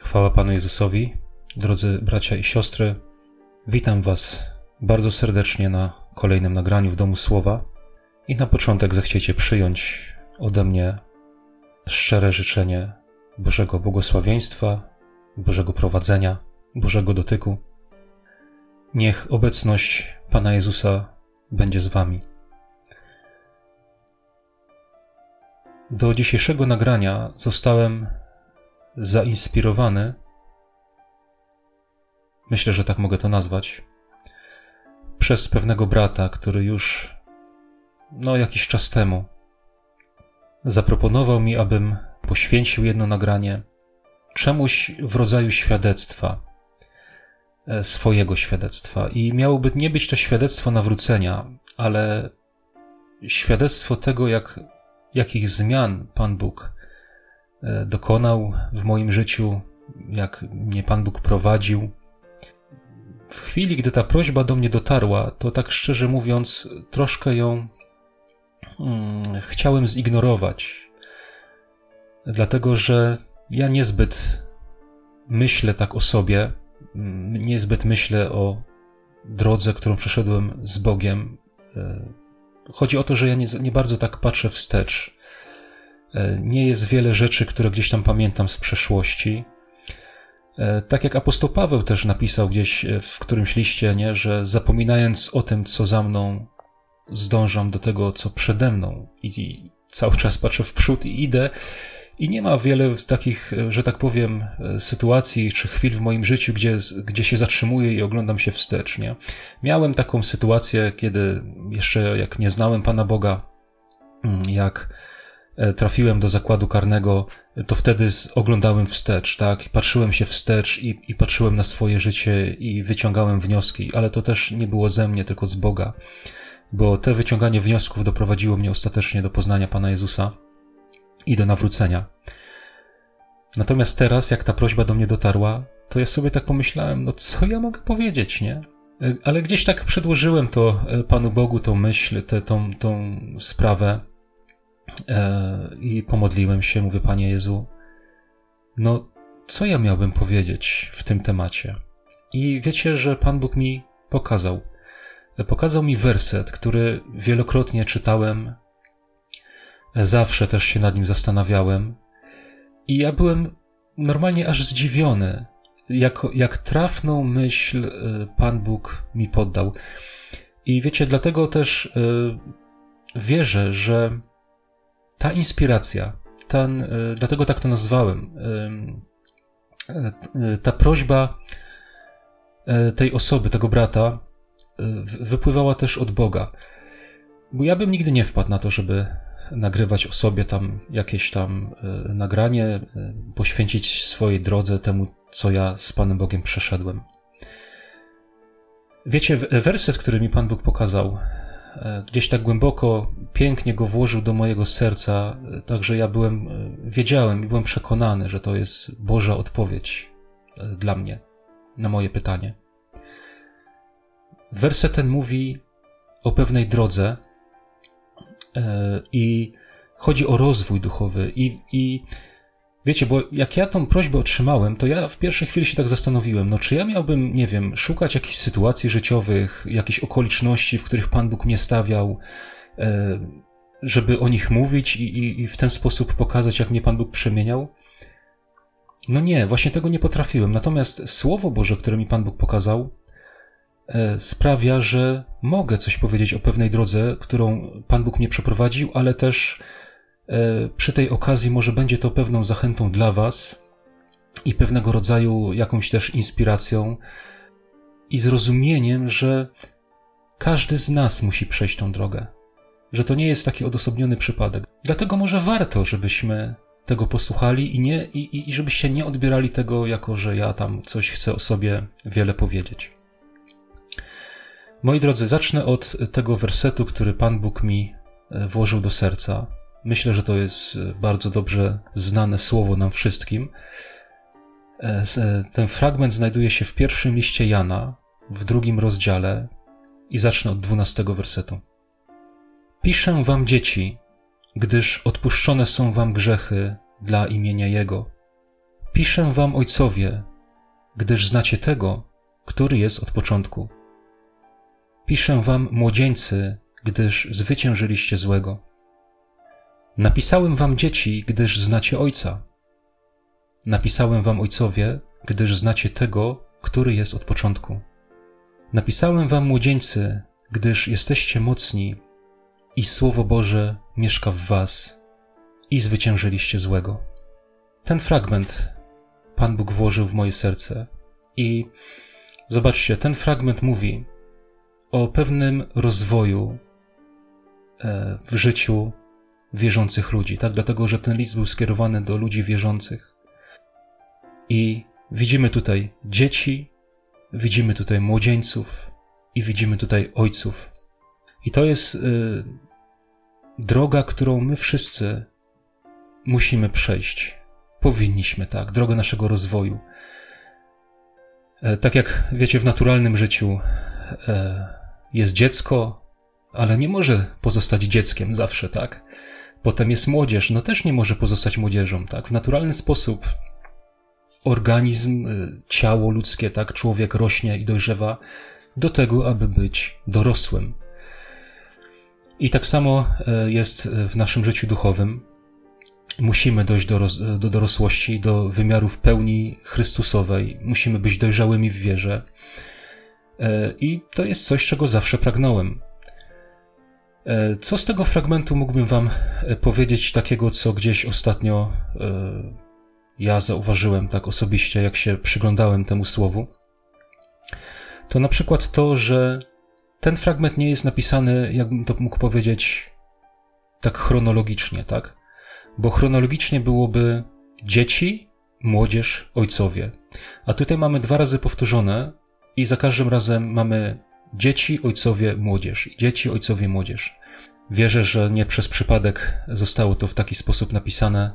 Chwała Panu Jezusowi. Drodzy bracia i siostry, witam Was bardzo serdecznie na kolejnym nagraniu w Domu Słowa i na początek zechciecie przyjąć ode mnie szczere życzenie Bożego błogosławieństwa, Bożego prowadzenia, Bożego dotyku. Niech obecność Pana Jezusa będzie z Wami. Do dzisiejszego nagrania zostałem zainspirowany, myślę, że tak mogę to nazwać, przez pewnego brata, który już, no, jakiś czas temu zaproponował mi, abym poświęcił jedno nagranie czemuś w rodzaju świadectwa, e, swojego świadectwa. I miałoby nie być to świadectwo nawrócenia, ale świadectwo tego, jak, jakich zmian Pan Bóg dokonał w moim życiu, jak mnie Pan Bóg prowadził. W chwili, gdy ta prośba do mnie dotarła, to tak szczerze mówiąc, troszkę ją hmm, chciałem zignorować, dlatego że ja niezbyt myślę tak o sobie, mm, niezbyt myślę o drodze, którą przeszedłem z Bogiem. E, chodzi o to, że ja nie, nie bardzo tak patrzę wstecz. E, nie jest wiele rzeczy, które gdzieś tam pamiętam z przeszłości. E, tak jak apostoł Paweł też napisał gdzieś e, w którymś liście, nie, że zapominając o tym, co za mną, zdążam do tego, co przede mną i cały czas patrzę w przód i idę. I nie ma wiele takich, że tak powiem, sytuacji czy chwil w moim życiu, gdzie, gdzie się zatrzymuję i oglądam się wstecz, nie? Miałem taką sytuację, kiedy jeszcze jak nie znałem Pana Boga, mm, jak trafiłem do zakładu karnego, to wtedy oglądałem wstecz, tak? Patrzyłem się wstecz i, i patrzyłem na swoje życie i wyciągałem wnioski, ale to też nie było ze mnie, tylko z Boga, bo te wyciąganie wniosków doprowadziło mnie ostatecznie do poznania Pana Jezusa i do nawrócenia. Natomiast teraz, jak ta prośba do mnie dotarła, to ja sobie tak pomyślałem, no co ja mogę powiedzieć, nie? E, ale gdzieś tak przedłożyłem to e, Panu Bogu, tą myśl, tę, tą, tą sprawę E, i pomodliłem się, mówię, Panie Jezu, no co ja miałbym powiedzieć w tym temacie? I wiecie, że Pan Bóg mi pokazał. Pokazał mi werset, który wielokrotnie czytałem, zawsze też się nad nim zastanawiałem, i ja byłem normalnie aż zdziwiony, jak, jak trafną myśl e, Pan Bóg mi poddał. I wiecie, dlatego też e, wierzę, że ta inspiracja, ten, e, dlatego tak to nazwałem, e, e, ta prośba tej osoby, tego brata, wypływała też od Boga. Bo ja bym nigdy nie wpadł na to, żeby nagrywać o sobie tam jakieś tam nagranie, poświęcić swojej drodze temu, co ja z Panem Bogiem przeszedłem. Wiecie, werset, który mi Pan Bóg pokazał, gdzieś tak głęboko, pięknie go włożył do mojego serca, e, także ja byłem, e, wiedziałem i byłem przekonany, że to jest Boża odpowiedź dla mnie na moje pytanie. Werset ten mówi o pewnej drodze i chodzi o rozwój duchowy i, i Wiecie, bo jak ja tą prośbę otrzymałem, to ja w pierwszej chwili się tak zastanowiłem, no czy ja miałbym, nie wiem, szukać jakichś sytuacji życiowych, jakichś okoliczności, w których Pan Bóg mnie stawiał, e, żeby o nich mówić i, i, i w ten sposób pokazać, jak mnie Pan Bóg przemieniał? No nie, właśnie tego nie potrafiłem. Natomiast Słowo Boże, które mi Pan Bóg pokazał, e, sprawia, że mogę coś powiedzieć o pewnej drodze, którą Pan Bóg mnie przeprowadził, ale też przy tej okazji może będzie to pewną zachętą dla Was i pewnego rodzaju jakąś też inspiracją i zrozumieniem, że każdy z nas musi przejść tą drogę, że to nie jest taki odosobniony przypadek. Dlatego może warto, żebyśmy tego posłuchali i, nie, i, i żebyście nie odbierali tego jako, że ja tam coś chcę o sobie wiele powiedzieć. Moi drodzy, zacznę od tego wersetu, który Pan Bóg mi e, włożył do serca. Myślę, że to jest e, bardzo dobrze znane słowo nam wszystkim. E, e, ten fragment znajduje się w pierwszym liście Jana, w drugim rozdziale i zacznę od dwunastego wersetu. Piszę wam dzieci, gdyż odpuszczone są wam grzechy dla imienia Jego. Piszę wam, ojcowie, gdyż znacie tego, który jest od początku. Piszę wam, młodzieńcy, gdyż zwyciężyliście złego. Napisałem wam, dzieci, gdyż znacie Ojca. Napisałem wam, ojcowie, gdyż znacie tego, który jest od początku. Napisałem wam, młodzieńcy, gdyż jesteście mocni i Słowo Boże mieszka w was i zwyciężyliście złego. Ten fragment Pan Bóg włożył w moje serce i zobaczcie, ten fragment mówi o pewnym rozwoju e, w życiu wierzących ludzi, tak? Dlatego, że ten list był skierowany do ludzi wierzących. I widzimy tutaj dzieci, widzimy tutaj młodzieńców i widzimy tutaj ojców. I to jest y, droga, którą my wszyscy musimy przejść. Powinniśmy, tak, drogę naszego rozwoju. E, tak jak wiecie, w naturalnym życiu e, jest dziecko, ale nie może pozostać dzieckiem zawsze, tak? Potem jest młodzież, no też nie może pozostać młodzieżą, tak? W naturalny sposób organizm, y, ciało ludzkie, tak? Człowiek rośnie i dojrzewa do tego, aby być dorosłym. I tak samo e, jest w naszym życiu duchowym. Musimy dojść do, do dorosłości, do wymiaru w pełni Chrystusowej. Musimy być dojrzałymi w wierze. E, I to jest coś, czego zawsze pragnąłem. E, co z tego fragmentu mógłbym Wam powiedzieć, takiego, co gdzieś ostatnio ja zauważyłem tak osobiście, jak się przyglądałem temu słowu? To na przykład to, że ten fragment nie jest napisany, jakbym to mógł powiedzieć, tak chronologicznie, tak? Bo chronologicznie byłoby dzieci, młodzież, ojcowie. A tutaj mamy dwa razy powtórzone i za każdym razem mamy dzieci, ojcowie, młodzież. Dzieci, ojcowie, młodzież. Wierzę, że nie przez przypadek zostało to w taki sposób napisane,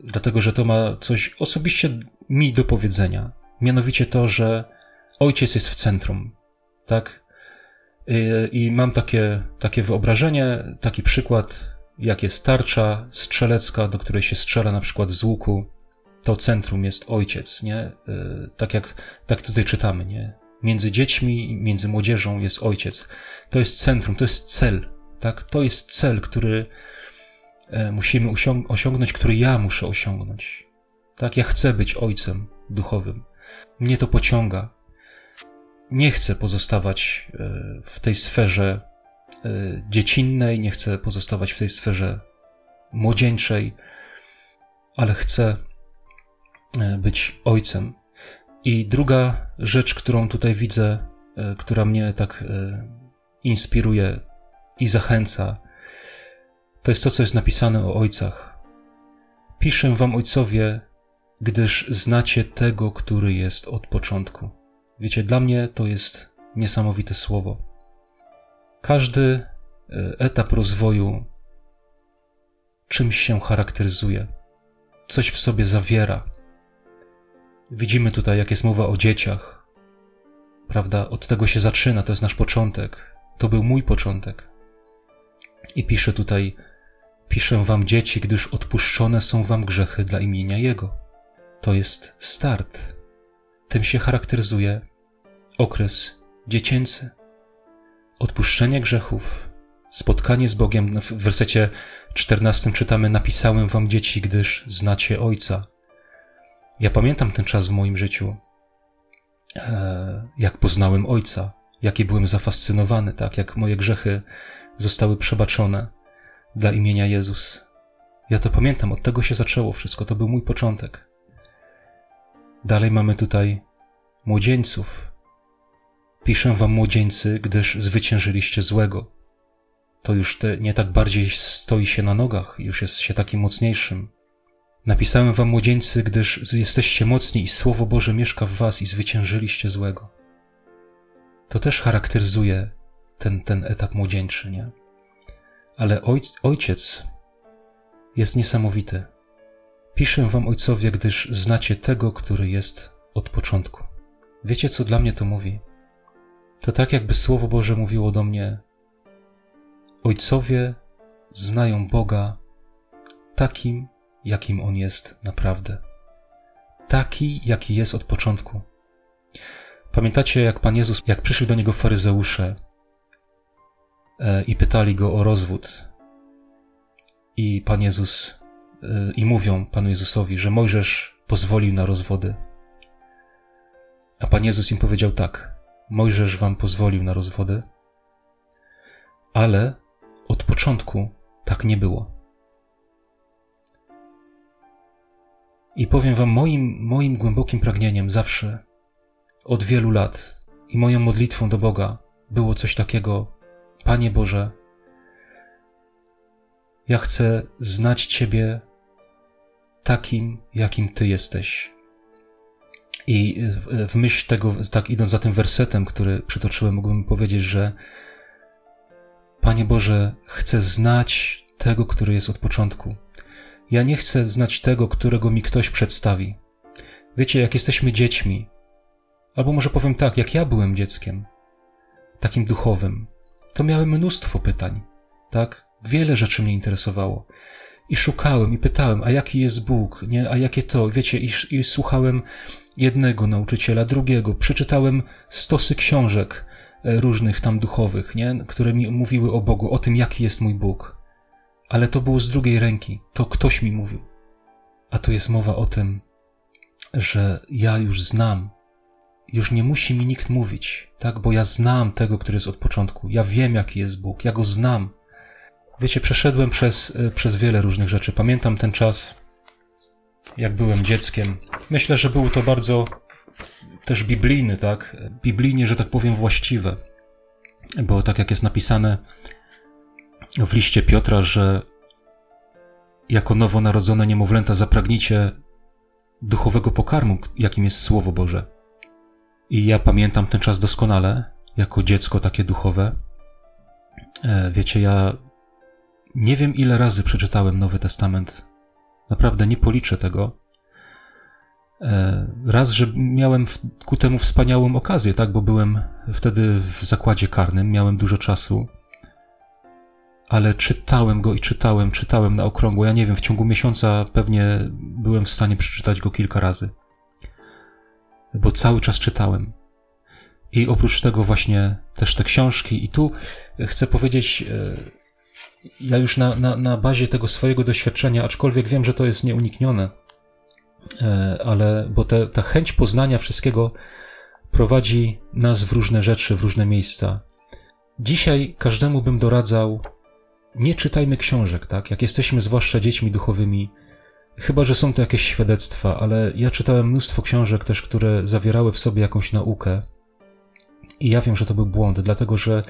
dlatego że to ma coś osobiście mi do powiedzenia. Mianowicie to, że ojciec jest w centrum, tak? I mam takie, takie wyobrażenie, taki przykład, jak jest tarcza strzelecka, do której się strzela na przykład z łuku, to centrum jest ojciec, nie? Y, tak jak tak tutaj czytamy, nie? Między dziećmi między młodzieżą jest ojciec. To jest centrum, to jest cel, tak? To jest cel, który e, musimy osiągnąć, który ja muszę osiągnąć. Tak? Ja chcę być ojcem duchowym. Mnie to pociąga nie chcę pozostawać e, w tej sferze e, dziecinnej, nie chcę pozostawać w tej sferze młodzieńczej, ale chcę być ojcem. I druga rzecz, którą tutaj widzę, która mnie tak inspiruje i zachęca, to jest to, co jest napisane o ojcach. Piszę wam, ojcowie, gdyż znacie tego, który jest od początku. Wiecie, dla mnie to jest niesamowite słowo. Każdy e, etap rozwoju czymś się charakteryzuje, coś w sobie zawiera. Widzimy tutaj, jak jest mowa o dzieciach, prawda? Od tego się zaczyna, to jest nasz początek. To był mój początek. I pisze tutaj: Piszę wam dzieci, gdyż odpuszczone są wam grzechy dla imienia Jego. To jest start. Tym się charakteryzuje okres dziecięcy. Odpuszczenie grzechów, spotkanie z Bogiem. W wersecie 14 czytamy: Napisałem wam dzieci, gdyż znacie Ojca. Ja pamiętam ten czas w moim życiu, e, jak poznałem Ojca, jaki byłem zafascynowany, tak, jak moje grzechy zostały przebaczone dla imienia Jezus. Ja to pamiętam, od tego się zaczęło wszystko, to był mój początek. Dalej mamy tutaj młodzieńców, Piszę wam, młodzieńcy, gdyż zwyciężyliście złego. To już te, nie tak bardziej stoi się na nogach, już jest się takim mocniejszym. Napisałem wam, młodzieńcy, gdyż jesteście mocni i Słowo Boże mieszka w was i zwyciężyliście złego. To też charakteryzuje ten, ten etap młodzieńczy, nie? Ale oj, ojciec jest niesamowity. Piszę wam, ojcowie, gdyż znacie tego, który jest od początku. Wiecie, co dla mnie to mówi? To tak, jakby Słowo Boże mówiło do mnie: Ojcowie znają Boga takim, jakim On jest naprawdę. taki, jaki jest od początku. Pamiętacie, jak Pan Jezus, jak przyszli do Niego faryzeusze i pytali Go o rozwód. I Pan Jezus, e, i mówią Panu Jezusowi, że Mojżesz pozwolił na rozwody. A Pan Jezus im powiedział tak, Mojżesz wam pozwolił na rozwody, ale od początku tak nie było. I powiem Wam, moim, moim głębokim pragnieniem zawsze, od wielu lat i moją modlitwą do Boga było coś takiego: Panie Boże, ja chcę znać Ciebie takim, jakim Ty jesteś. I w myśl tego, tak idąc za tym wersetem, który przytoczyłem, mógłbym powiedzieć, że Panie Boże, chcę znać tego, który jest od początku. Ja nie chcę znać tego, którego mi ktoś przedstawi. Wiecie, jak jesteśmy dziećmi, albo może powiem tak, jak ja byłem dzieckiem, takim duchowym, to miałem mnóstwo pytań, tak? Wiele rzeczy mnie interesowało. I szukałem, i pytałem, a jaki jest Bóg, nie? A jakie to, wiecie, i, i słuchałem jednego nauczyciela, drugiego. Przeczytałem stosy książek e, różnych tam duchowych, nie? które mi mówiły o Bogu, o tym, jaki jest mój Bóg. Ale to było z drugiej ręki, to ktoś mi mówił. A tu jest mowa o tym, że ja już znam, już nie musi mi nikt mówić, tak? Bo ja znam tego, który jest od początku. Ja wiem, jaki jest Bóg, ja go znam. Wiecie, przeszedłem przez, e, przez wiele różnych rzeczy. Pamiętam ten czas, jak byłem dzieckiem. Myślę, że był to bardzo też biblijny, tak? Biblijnie, że tak powiem, właściwe. Bo tak jak jest napisane w liście Piotra, że jako nowonarodzone niemowlęta zapragnicie duchowego pokarmu, jakim jest Słowo Boże. I ja pamiętam ten czas doskonale, jako dziecko takie duchowe. E, wiecie, ja nie wiem ile razy przeczytałem Nowy Testament Naprawdę nie policzę tego. E, raz, że miałem ku temu wspaniałą okazję, tak, bo byłem wtedy w zakładzie karnym, miałem dużo czasu, ale czytałem go i czytałem, czytałem na okrągło. Ja nie wiem, w ciągu miesiąca pewnie byłem w stanie przeczytać go kilka razy, bo cały czas czytałem. I oprócz tego właśnie też te książki. I tu chcę powiedzieć, e, ja już na, na, na bazie tego swojego doświadczenia, aczkolwiek wiem, że to jest nieuniknione, e, ale bo te, ta chęć poznania wszystkiego prowadzi nas w różne rzeczy, w różne miejsca. Dzisiaj każdemu bym doradzał, nie czytajmy książek, tak? Jak jesteśmy zwłaszcza dziećmi duchowymi, chyba że są to jakieś świadectwa, ale ja czytałem mnóstwo książek też, które zawierały w sobie jakąś naukę. I ja wiem, że to był błąd, dlatego że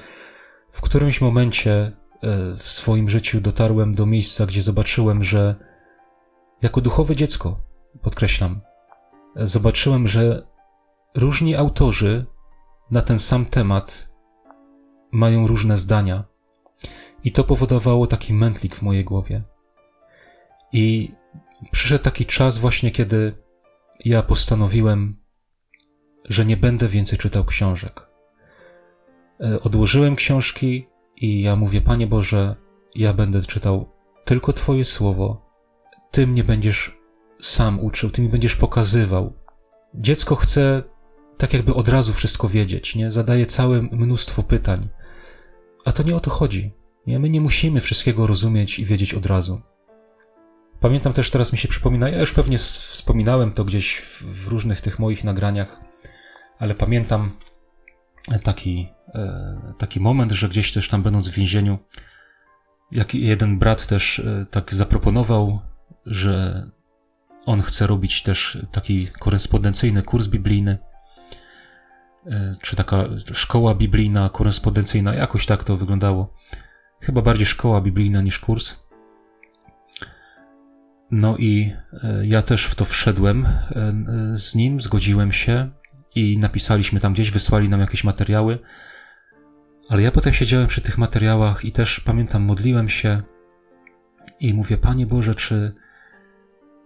w którymś momencie E, w swoim życiu dotarłem do miejsca, gdzie zobaczyłem, że jako duchowe dziecko, podkreślam, zobaczyłem, że różni autorzy na ten sam temat mają różne zdania. I to powodowało taki mętlik w mojej głowie. I przyszedł taki czas właśnie, kiedy ja postanowiłem, że nie będę więcej czytał książek. E, odłożyłem książki, i ja mówię, Panie Boże, ja będę czytał tylko Twoje słowo. Ty mnie będziesz sam uczył, Ty mi będziesz pokazywał. Dziecko chce tak jakby od razu wszystko wiedzieć, nie? Zadaje całe mnóstwo pytań. A to nie o to chodzi. Nie? My nie musimy wszystkiego rozumieć i wiedzieć od razu. Pamiętam też, teraz mi się przypomina, ja już pewnie wspominałem to gdzieś w, w różnych tych moich nagraniach, ale pamiętam taki E, taki moment, że gdzieś też tam będąc w więzieniu, jak jeden brat też e, tak zaproponował, że on chce robić też taki korespondencyjny kurs biblijny, e, czy taka szkoła biblijna, korespondencyjna, jakoś tak to wyglądało. Chyba bardziej szkoła biblijna niż kurs. No i ja też w to wszedłem z nim, zgodziłem się i napisaliśmy tam gdzieś, wysłali nam jakieś materiały. Ale ja potem siedziałem przy tych materiałach i też pamiętam, modliłem się i mówię, Panie Boże, czy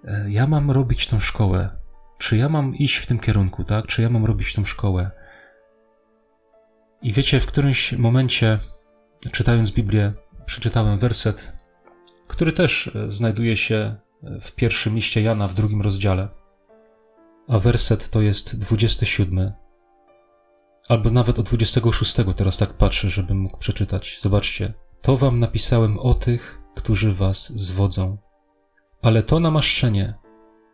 e, ja mam robić tą szkołę? Czy ja mam iść w tym kierunku, tak? Czy ja mam robić tą szkołę? I wiecie, w którymś momencie, czytając Biblię, przeczytałem werset, który też e, znajduje się w pierwszym liście Jana w drugim rozdziale. a werset to jest 27. Albo nawet o 26 teraz tak patrzę, żebym mógł przeczytać. Zobaczcie. To wam napisałem o tych, którzy was zwodzą. Ale to namaszczenie,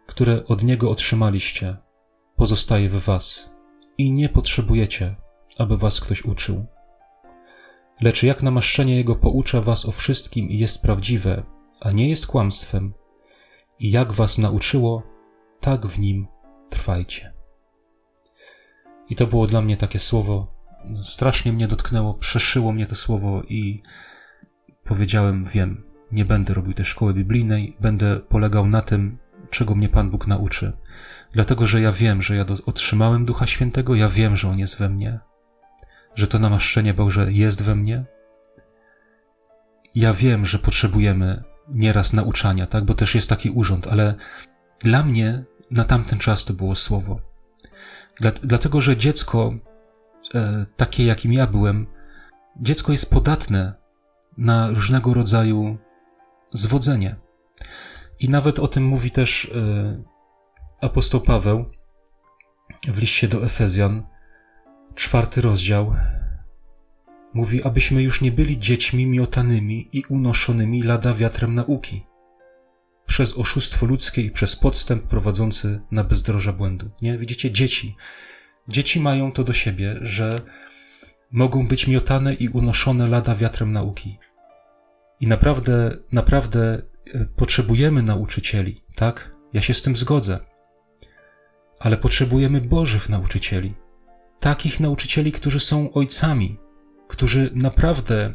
które od Niego otrzymaliście, pozostaje w was i nie potrzebujecie, aby was ktoś uczył. Lecz jak namaszczenie Jego poucza was o wszystkim i jest prawdziwe, a nie jest kłamstwem, i jak was nauczyło, tak w nim trwajcie. I to było dla mnie takie słowo, strasznie mnie dotknęło, przeszyło mnie to słowo i powiedziałem, wiem, nie będę robił tej szkoły biblijnej, będę polegał na tym, czego mnie Pan Bóg nauczy. Dlatego, że ja wiem, że ja otrzymałem Ducha Świętego, ja wiem, że On jest we mnie, że to namaszczenie Boże jest we mnie. Ja wiem, że potrzebujemy nieraz nauczania, tak, bo też jest taki urząd, ale dla mnie na tamten czas to było słowo. Dla, dlatego, że dziecko, e, takie jakim ja byłem, dziecko jest podatne na różnego rodzaju zwodzenie. I nawet o tym mówi też e, apostoł Paweł w liście do Efezjan, czwarty rozdział. Mówi, abyśmy już nie byli dziećmi miotanymi i unoszonymi lada wiatrem nauki, przez oszustwo ludzkie i przez podstęp prowadzący na bezdroża błędu. Nie? Widzicie, dzieci. Dzieci mają to do siebie, że mogą być miotane i unoszone lada wiatrem nauki. I naprawdę, naprawdę e, potrzebujemy nauczycieli, tak? Ja się z tym zgodzę. Ale potrzebujemy Bożych nauczycieli. Takich nauczycieli, którzy są ojcami, którzy naprawdę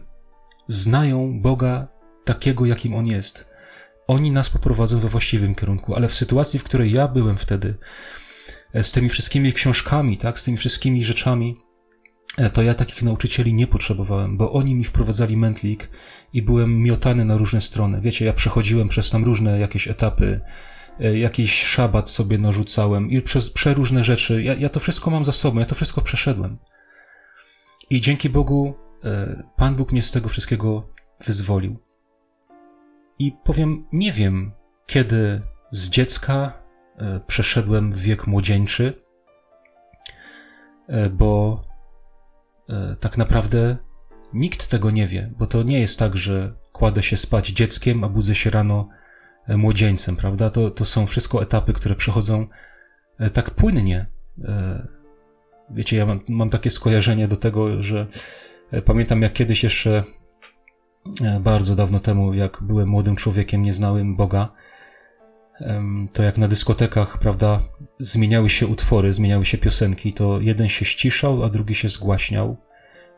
znają Boga takiego, jakim On jest. Oni nas poprowadzą we właściwym kierunku, ale w sytuacji, w której ja byłem wtedy, e, z tymi wszystkimi książkami, tak, z tymi wszystkimi rzeczami, e, to ja takich nauczycieli nie potrzebowałem, bo oni mi wprowadzali mętlik i byłem miotany na różne strony. Wiecie, ja przechodziłem przez tam różne jakieś etapy, e, jakiś szabat sobie narzucałem i przez przeróżne rzeczy. Ja, ja to wszystko mam za sobą, ja to wszystko przeszedłem. I dzięki Bogu Pan Bóg mnie z tego wszystkiego wyzwolił. I powiem, nie wiem, kiedy z dziecka e, przeszedłem w wiek młodzieńczy, e, bo e, tak naprawdę nikt tego nie wie, bo to nie jest tak, że kładę się spać dzieckiem, a budzę się rano młodzieńcem, prawda? To, to są wszystko etapy, które przechodzą tak płynnie. Wiecie, ja mam, mam takie skojarzenie do tego, że pamiętam jak kiedyś jeszcze E, bardzo dawno temu, jak byłem młodym człowiekiem, nie znałem Boga, to jak na dyskotekach, prawda, zmieniały się utwory, zmieniały się piosenki, to jeden się ściszał, a drugi się zgłaśniał.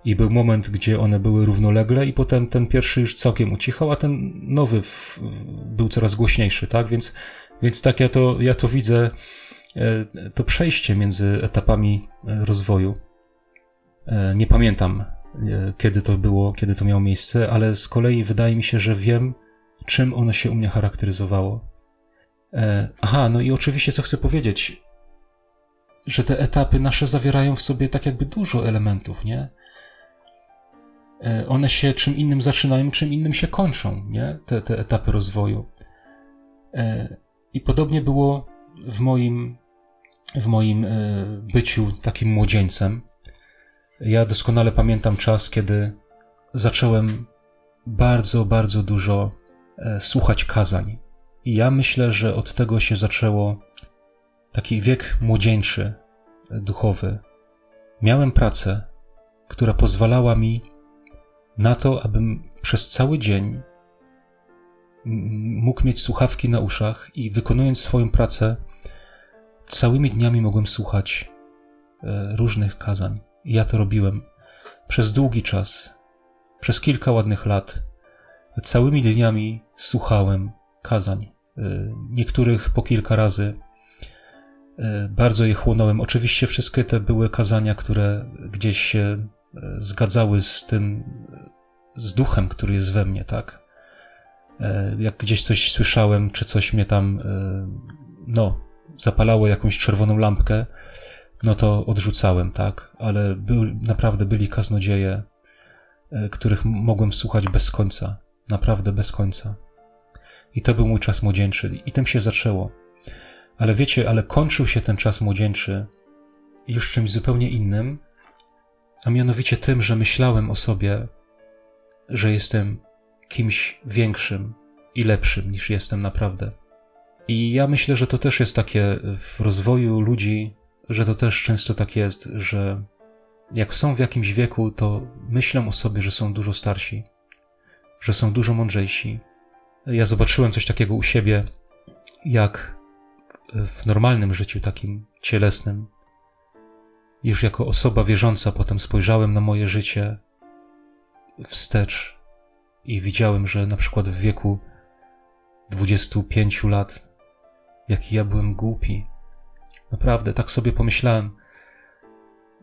I był moment, gdzie one były równolegle, i potem ten pierwszy już całkiem ucichał, a ten nowy w, był coraz głośniejszy, tak? Więc, więc tak ja to, ja to widzę, e, to przejście między etapami e, rozwoju. Nie pamiętam E, kiedy to było, kiedy to miało miejsce, ale z kolei wydaje mi się, że wiem, czym ono się u mnie charakteryzowało. E, aha, no i oczywiście, co chcę powiedzieć, że te etapy nasze zawierają w sobie tak jakby dużo elementów, nie? E, one się czym innym zaczynają, czym innym się kończą, nie? Te, te etapy rozwoju. I podobnie było w moim, w moim byciu takim młodzieńcem. Ja doskonale pamiętam czas, kiedy zacząłem bardzo, bardzo dużo e, słuchać kazań. I ja myślę, że od tego się zaczęło taki wiek młodzieńczy, e, duchowy. Miałem pracę, która pozwalała mi na to, abym przez cały dzień mógł mieć słuchawki na uszach i wykonując swoją pracę, całymi dniami mogłem słuchać e, różnych kazań. Ja to robiłem przez długi czas, przez kilka ładnych lat. Całymi dniami słuchałem kazań, y, niektórych po kilka razy. Y, bardzo je chłonąłem. Oczywiście wszystkie te były kazania, które gdzieś się zgadzały z tym, z duchem, który jest we mnie, tak? Jak gdzieś coś słyszałem, czy coś mnie tam, no, zapalało jakąś czerwoną lampkę, no to odrzucałem, tak, ale był, naprawdę byli kaznodzieje, e, których mogłem słuchać bez końca, naprawdę bez końca. I to był mój czas młodzieńczy i tym się zaczęło. Ale wiecie, ale kończył się ten czas młodzieńczy już czymś zupełnie innym, a mianowicie tym, że myślałem o sobie, że jestem kimś większym i lepszym niż jestem naprawdę. I ja myślę, że to też jest takie w rozwoju ludzi, że to też często tak jest, że jak są w jakimś wieku, to myślą o sobie, że są dużo starsi, że są dużo mądrzejsi. Ja zobaczyłem coś takiego u siebie, jak w normalnym życiu, takim cielesnym, już jako osoba wierząca, potem spojrzałem na moje życie wstecz i widziałem, że na przykład w wieku 25 lat, jaki ja byłem głupi. Naprawdę, tak sobie pomyślałem,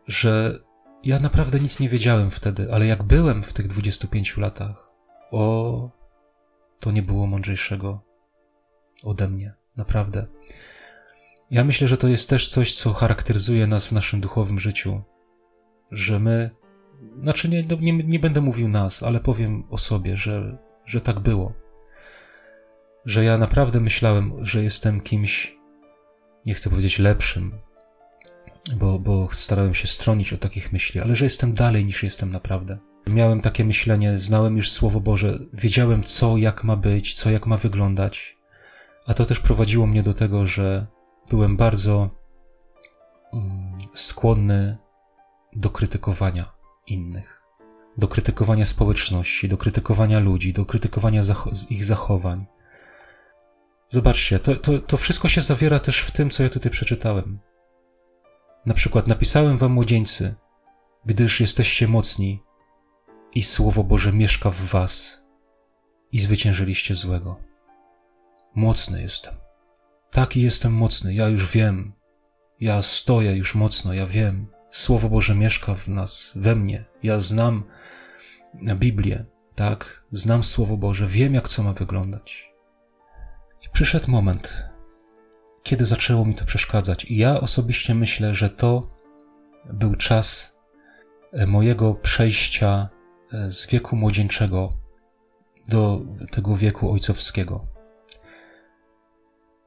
że ja naprawdę nic nie wiedziałem wtedy, ale jak byłem w tych 25 latach, o, to nie było mądrzejszego ode mnie, naprawdę. Ja myślę, że to jest też coś, co charakteryzuje nas w naszym duchowym życiu, że my, znaczy nie, no nie, nie będę mówił nas, ale powiem o sobie, że, że tak było. Że ja naprawdę myślałem, że jestem kimś, nie chcę powiedzieć lepszym, bo, bo starałem się stronić od takich myśli, ale że jestem dalej niż jestem naprawdę. Miałem takie myślenie, znałem już Słowo Boże, wiedziałem co, jak ma być, co, jak ma wyglądać, a to też prowadziło mnie do tego, że byłem bardzo mm, skłonny do krytykowania innych, do krytykowania społeczności, do krytykowania ludzi, do krytykowania ich zachowań. Zobaczcie, to, to, to wszystko się zawiera też w tym, co ja tutaj przeczytałem. Na przykład napisałem wam młodzieńcy, gdyż jesteście mocni i Słowo Boże mieszka w was i zwyciężyliście złego. Mocny jestem. Taki jestem mocny, ja już wiem. Ja stoję już mocno, ja wiem. Słowo Boże mieszka w nas, we mnie. Ja znam Biblię, tak? Znam Słowo Boże, wiem jak co ma wyglądać. I przyszedł moment, kiedy zaczęło mi to przeszkadzać. I ja osobiście myślę, że to był czas e, mojego przejścia e, z wieku młodzieńczego do tego wieku ojcowskiego.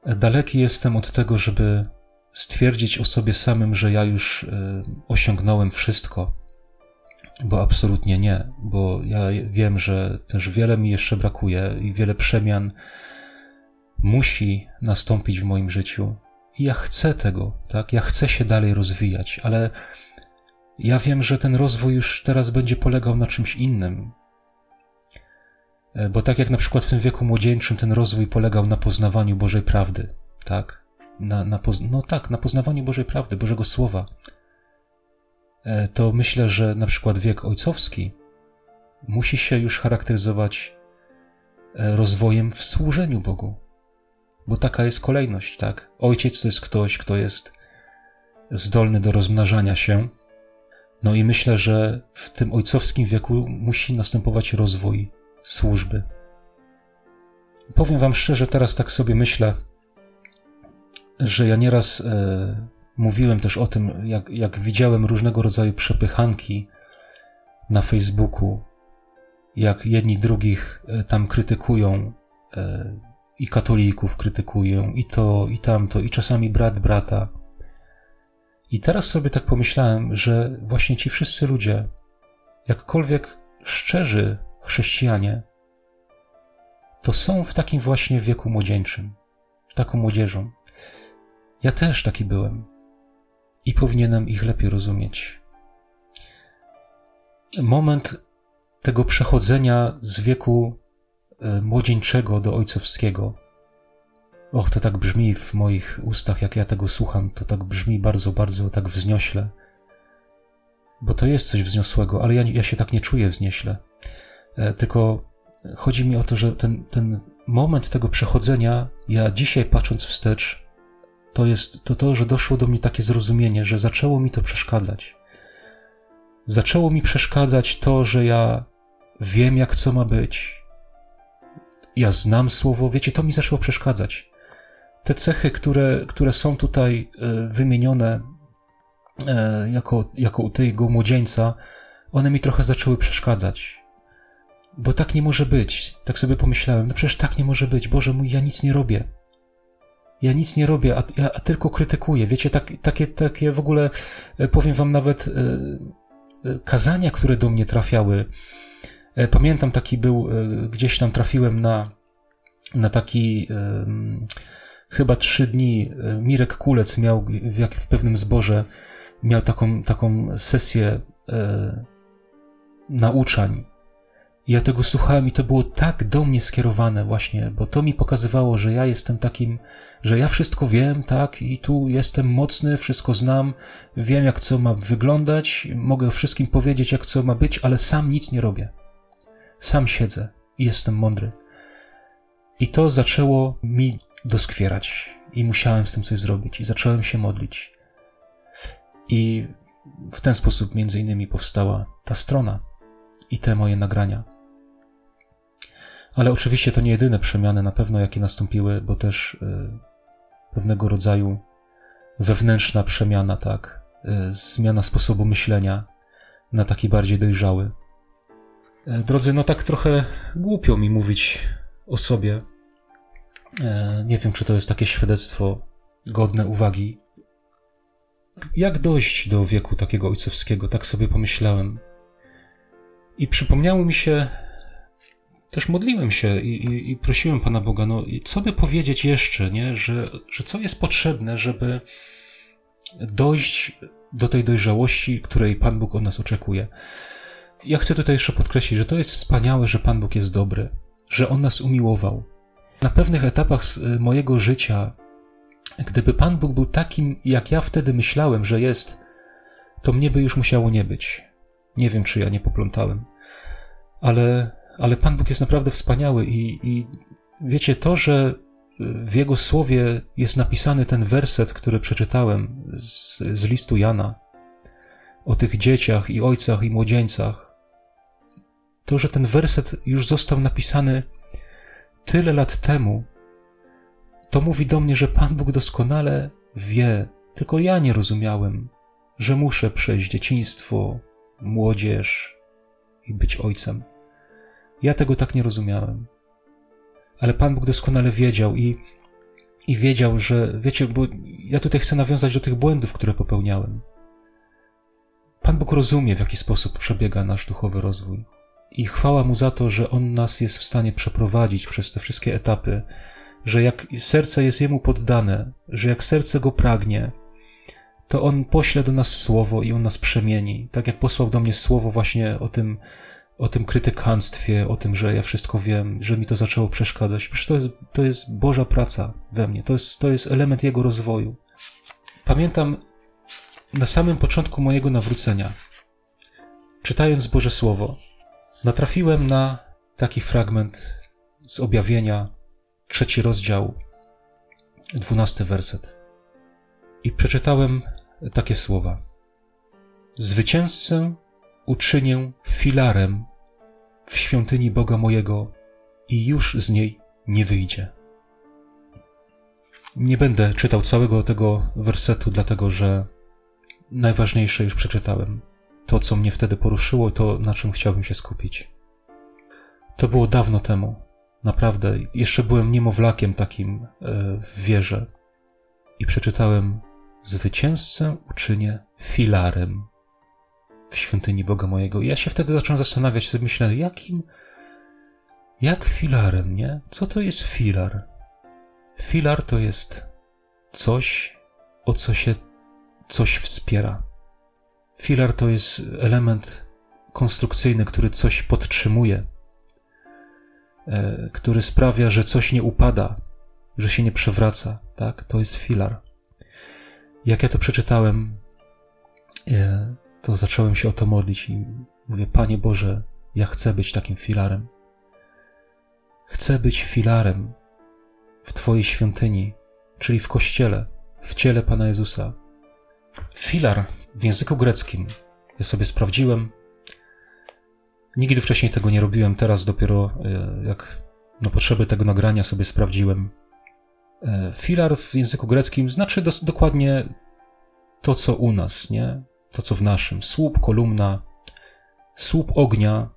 Daleki jestem od tego, żeby stwierdzić o sobie samym, że ja już e, osiągnąłem wszystko, bo absolutnie nie, bo ja wiem, że też wiele mi jeszcze brakuje i wiele przemian musi nastąpić w moim życiu. I ja chcę tego, tak? Ja chcę się dalej rozwijać, ale ja wiem, że ten rozwój już teraz będzie polegał na czymś innym. E, bo tak jak na przykład w tym wieku młodzieńczym ten rozwój polegał na poznawaniu Bożej prawdy, tak? Na, na. No tak, na poznawaniu Bożej prawdy, Bożego Słowa. E, to myślę, że na przykład wiek ojcowski musi się już charakteryzować e, rozwojem w służeniu Bogu. Bo taka jest kolejność, tak? Ojciec to jest ktoś, kto jest zdolny do rozmnażania się. No i myślę, że w tym ojcowskim wieku musi następować rozwój służby. Powiem Wam szczerze, teraz tak sobie myślę, że ja nieraz e, mówiłem też o tym, jak, jak widziałem różnego rodzaju przepychanki na Facebooku, jak jedni drugich e, tam krytykują, e, i katolików krytykują, i to, i tamto, i czasami brat brata. I teraz sobie tak pomyślałem, że właśnie ci wszyscy ludzie, jakkolwiek szczerzy chrześcijanie, to są w takim właśnie wieku młodzieńczym, taką młodzieżą. Ja też taki byłem i powinienem ich lepiej rozumieć. Moment tego przechodzenia z wieku młodzieńczego do ojcowskiego. Och, to tak brzmi w moich ustach, jak ja tego słucham, to tak brzmi bardzo, bardzo tak wzniośle. Bo to jest coś wzniosłego, ale ja, ja się tak nie czuję wznieśle. E, tylko chodzi mi o to, że ten, ten moment tego przechodzenia, ja dzisiaj patrząc wstecz, to jest to, to, że doszło do mnie takie zrozumienie, że zaczęło mi to przeszkadzać. Zaczęło mi przeszkadzać to, że ja wiem, jak co ma być. Ja znam słowo, wiecie, to mi zaczęło przeszkadzać. Te cechy, które, które są tutaj e, wymienione e, jako, jako u tego młodzieńca, one mi trochę zaczęły przeszkadzać. Bo tak nie może być. Tak sobie pomyślałem, no przecież tak nie może być. Boże mój, ja nic nie robię. Ja nic nie robię, a, ja tylko krytykuję. Wiecie, tak, takie, takie w ogóle, e, powiem wam nawet, kazania, które do mnie trafiały. Pamiętam, taki był, gdzieś tam trafiłem na, na taki, chyba trzy dni, Mirek Kulec miał w, jak, w pewnym zborze, miał taką, taką sesję nauczań ja tego słuchałem i to było tak do mnie skierowane właśnie, bo to mi pokazywało, że ja jestem takim, że ja wszystko wiem, tak, i tu jestem mocny, wszystko znam, wiem jak co ma wyglądać, mogę wszystkim powiedzieć jak co ma być, ale sam nic nie robię. Sam siedzę i jestem mądry. I to zaczęło mi doskwierać i musiałem z tym coś zrobić i zacząłem się modlić. I w ten sposób między innymi powstała ta strona i te moje nagrania. Ale oczywiście to nie jedyne przemiany na pewno, jakie nastąpiły, bo też y, pewnego rodzaju wewnętrzna przemiana, tak, y, zmiana sposobu myślenia na taki bardziej dojrzały. E, drodzy, no tak trochę głupio mi mówić o sobie. E, nie wiem, czy to jest takie świadectwo godne uwagi. Jak dojść do wieku takiego ojcowskiego? Tak sobie pomyślałem. I przypomniało mi się też modliłem się i, i, i, prosiłem Pana Boga, no co by powiedzieć jeszcze, nie? Że, że co jest potrzebne, żeby dojść do tej dojrzałości, której Pan Bóg od nas oczekuje. Ja chcę tutaj jeszcze podkreślić, że to jest wspaniałe, że Pan Bóg jest dobry, że On nas umiłował. Na pewnych etapach y, mojego życia, gdyby Pan Bóg był takim, jak ja wtedy myślałem, że jest, to mnie by już musiało nie być. Nie wiem, czy ja nie poplątałem. Ale ale Pan Bóg jest naprawdę wspaniały i, i wiecie, to, że w Jego słowie jest napisany ten werset, który przeczytałem z, z listu Jana, o tych dzieciach i ojcach i młodzieńcach, to, że ten werset już został napisany tyle lat temu, to mówi do mnie, że Pan Bóg doskonale wie, tylko ja nie rozumiałem, że muszę przejść dzieciństwo, młodzież i być ojcem. Ja tego tak nie rozumiałem. Ale Pan Bóg doskonale wiedział i, i wiedział, że, wiecie, bo ja tutaj chcę nawiązać do tych błędów, które popełniałem. Pan Bóg rozumie, w jaki sposób przebiega nasz duchowy rozwój. I chwała Mu za to, że On nas jest w stanie przeprowadzić przez te wszystkie etapy, że jak serce jest Jemu poddane, że jak serce Go pragnie, to On pośle do nas słowo i On nas przemieni. Tak jak posłał do mnie słowo właśnie o tym, o tym krytykanstwie, o tym, że ja wszystko wiem, że mi to zaczęło przeszkadzać. Przecież to jest, to jest Boża praca we mnie, to jest, to jest element Jego rozwoju. Pamiętam na samym początku mojego nawrócenia, czytając Boże Słowo, natrafiłem na taki fragment z objawienia, trzeci rozdział, dwunasty werset. I przeczytałem takie słowa. Zwycięzcę uczynię filarem w świątyni Boga mojego i już z niej nie wyjdzie. Nie będę czytał całego tego wersetu, dlatego że najważniejsze już przeczytałem. To, co mnie wtedy poruszyło, to na czym chciałbym się skupić. To było dawno temu. Naprawdę, jeszcze byłem niemowlakiem takim e, w wierze. I przeczytałem: Zwycięzcę uczynię filarem w świątyni Boga mojego. I ja się wtedy zacząłem zastanawiać, sobie myślę, jakim, jak filarem, nie? Co to jest filar? Filar to jest coś, o co się coś wspiera. Filar to jest element konstrukcyjny, który coś podtrzymuje, e, który sprawia, że coś nie upada, że się nie przewraca, tak? To jest filar. Jak ja to przeczytałem, e, to zacząłem się o to modlić i mówię: Panie Boże, ja chcę być takim filarem. Chcę być filarem w Twojej świątyni, czyli w kościele, w ciele Pana Jezusa. Filar w języku greckim, ja sobie sprawdziłem. Nigdy wcześniej tego nie robiłem, teraz dopiero e, jak na potrzeby tego nagrania sobie sprawdziłem. E, filar w języku greckim znaczy dokładnie to, co u nas, nie? to co w naszym. Słup, kolumna, słup ognia,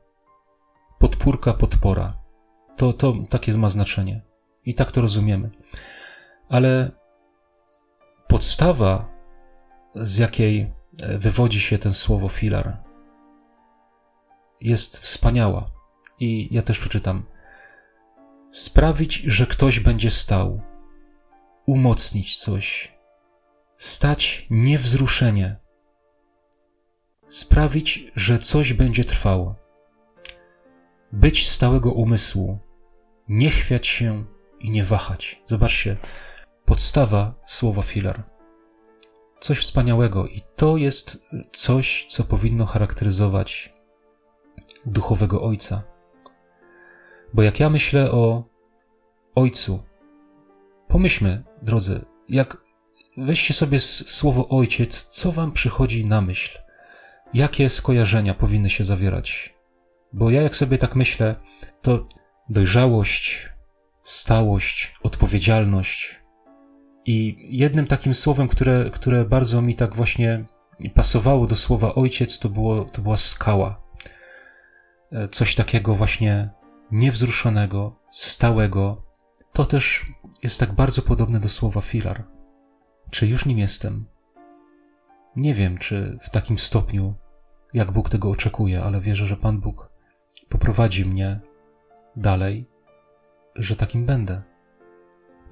podpórka, podpora. To, to takie ma znaczenie. I tak to rozumiemy. ale podstawa, z jakiej wywodzi się ten słowo filar, jest wspaniała. I ja też przeczytam. Sprawić, że ktoś będzie stał, umocnić coś, stać niewzruszenie, sprawić, że coś będzie trwało, być stałego umysłu, nie chwiać się i nie wahać. Zobaczcie, podstawa słowa filar. Coś wspaniałego i to jest coś, co powinno charakteryzować duchowego ojca. Bo jak ja myślę o ojcu, pomyślmy, drodzy, jak weźcie sobie słowo ojciec, co wam przychodzi na myśl? Jakie skojarzenia powinny się zawierać? Bo ja jak sobie tak myślę, to dojrzałość, stałość, odpowiedzialność. I jednym takim słowem, które, które bardzo mi tak właśnie pasowało do słowa ojciec, to, było, to była skała. E, coś takiego właśnie niewzruszonego, stałego. To też jest tak bardzo podobne do słowa filar. Czy już nim jestem? Nie wiem, czy w takim stopniu, jak Bóg tego oczekuje, ale wierzę, że Pan Bóg poprowadzi mnie dalej, że takim będę.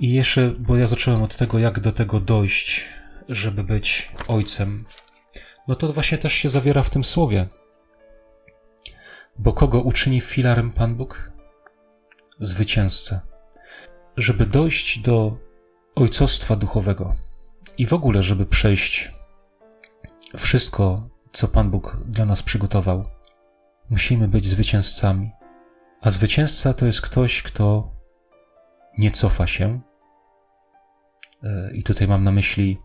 I jeszcze, bo ja zacząłem od tego, jak do tego dojść, żeby być ojcem, no to właśnie też się zawiera w tym słowie. Bo kogo uczyni filarem Pan Bóg? Zwycięzcę. Żeby dojść do ojcostwa duchowego i w ogóle, żeby przejść wszystko, co Pan Bóg dla nas przygotował, musimy być zwycięzcami. A zwycięzca to jest ktoś, kto nie cofa się. E, I tutaj mam na myśli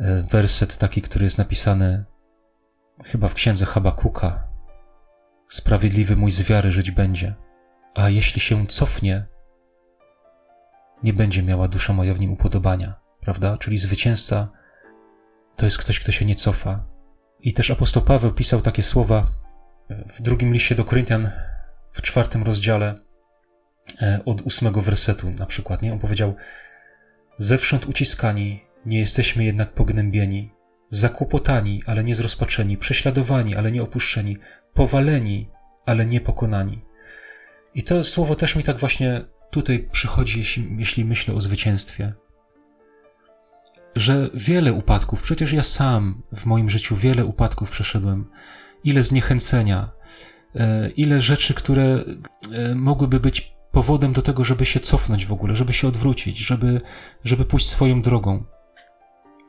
e, werset taki, który jest napisany chyba w księdze Habakuka. Sprawiedliwy mój z wiary żyć będzie, a jeśli się cofnie, nie będzie miała dusza moja w nim upodobania, prawda? Czyli zwycięzca to jest ktoś, kto się nie cofa. I też apostoł Paweł pisał takie słowa w drugim liście do Koryntian, w czwartym rozdziale, e, od ósmego wersetu na przykład, nie? On powiedział, zewsząd uciskani, nie jesteśmy jednak pognębieni, zakłopotani, ale nie zrozpaczeni, prześladowani, ale nie opuszczeni, powaleni, ale nie pokonani. I to słowo też mi tak właśnie tutaj przychodzi, jeśli, jeśli myślę o zwycięstwie. Że wiele upadków, przecież ja sam w moim życiu wiele upadków przeszedłem, ile zniechęcenia, e, ile rzeczy, które e, mogłyby być powodem do tego, żeby się cofnąć w ogóle, żeby się odwrócić, żeby, żeby pójść swoją drogą.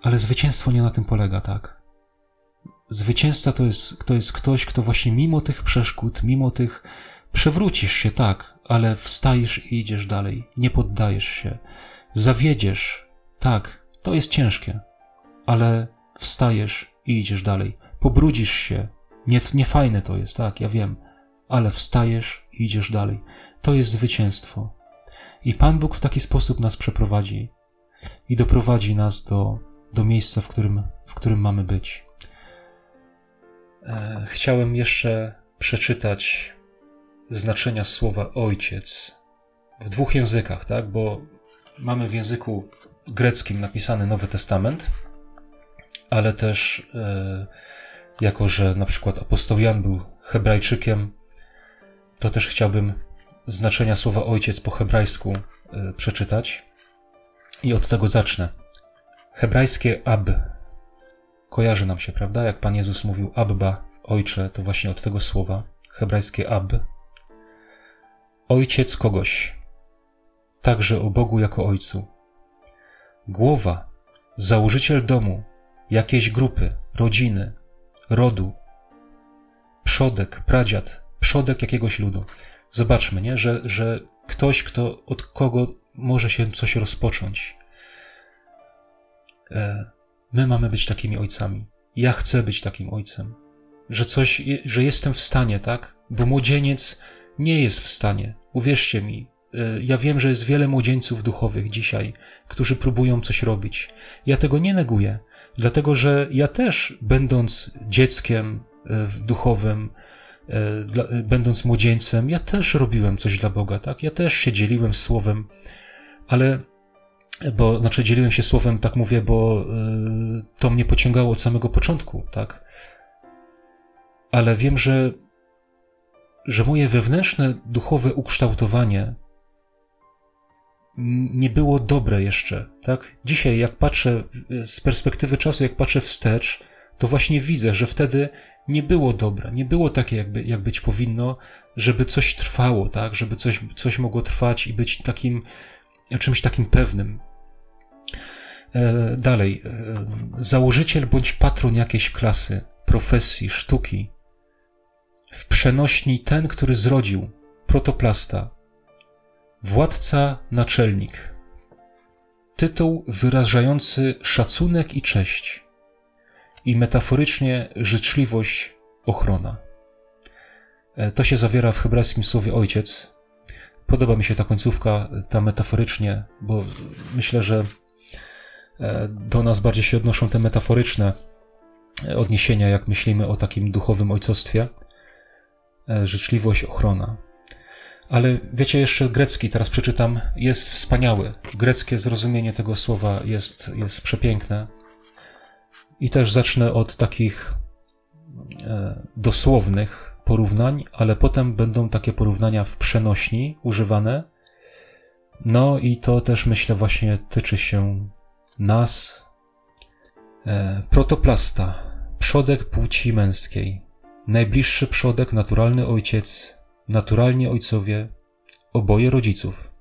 Ale zwycięstwo nie na tym polega, tak? Zwycięzca to jest, to jest ktoś, kto właśnie mimo tych przeszkód, mimo tych przewrócisz się, tak, ale wstajesz i idziesz dalej, nie poddajesz się, zawiedziesz, tak, to jest ciężkie, ale wstajesz i idziesz dalej, pobrudzisz się, nie, nie fajne to jest, tak, ja wiem, ale wstajesz i idziesz dalej. To jest zwycięstwo. I Pan Bóg w taki sposób nas przeprowadzi i doprowadzi nas do, do miejsca, w którym, w którym mamy być. E, chciałem jeszcze przeczytać znaczenia słowa ojciec w dwóch językach, tak? Bo mamy w języku greckim napisany Nowy Testament, ale też e, jako, że na przykład apostoł Jan był Hebrajczykiem, to też chciałbym znaczenia słowa ojciec po hebrajsku e, przeczytać. I od tego zacznę. Hebrajskie ab kojarzy nam się, prawda? Jak Pan Jezus mówił Abba, ojcze, to właśnie od tego słowa. Hebrajskie ab. Ojciec kogoś. Także o Bogu jako ojcu. Głowa, założyciel domu, jakiejś grupy, rodziny, rodu. Przodek, pradziad, przodek jakiegoś ludu. Zobaczmy, nie? Że, że ktoś, kto, od kogo może się coś rozpocząć. E, my mamy być takimi ojcami. Ja chcę być takim ojcem. Że coś, że jestem w stanie, tak? Bo młodzieniec nie jest w stanie. Uwierzcie mi, e, ja wiem, że jest wiele młodzieńców duchowych dzisiaj, którzy próbują coś robić. Ja tego nie neguję, dlatego że ja też, będąc dzieckiem e, duchowym, będąc młodzieńcem, ja też robiłem coś dla Boga, tak? Ja też się dzieliłem słowem, ale bo znaczy dzieliłem się słowem, tak mówię, bo to mnie pociągało od samego początku, tak? Ale wiem, że, że moje wewnętrzne duchowe ukształtowanie nie było dobre jeszcze, tak? Dzisiaj, jak patrzę z perspektywy czasu, jak patrzę wstecz, to właśnie widzę, że wtedy nie było dobre, nie było takie, jakby, jak być powinno, żeby coś trwało, tak? Żeby coś, coś mogło trwać i być takim, czymś takim pewnym. E, dalej. E, założyciel bądź patron jakiejś klasy, profesji, sztuki. W przenośni ten, który zrodził, protoplasta, Władca naczelnik. Tytuł wyrażający szacunek i cześć i metaforycznie życzliwość ochrona. E, to się zawiera w hebrajskim słowie ojciec. Podoba mi się ta końcówka, ta metaforycznie, bo myślę, że e, do nas bardziej się odnoszą te metaforyczne odniesienia, jak myślimy o takim duchowym ojcostwie. E, życzliwość, ochrona. Ale wiecie, jeszcze grecki, teraz przeczytam, jest wspaniały. Greckie zrozumienie tego słowa jest, jest przepiękne. I też zacznę od takich e, dosłownych porównań, ale potem będą takie porównania w przenośni używane. No i to też myślę właśnie tyczy się nas. E, protoplasta, przodek płci męskiej, najbliższy przodek, naturalny ojciec, naturalnie ojcowie, oboje rodziców.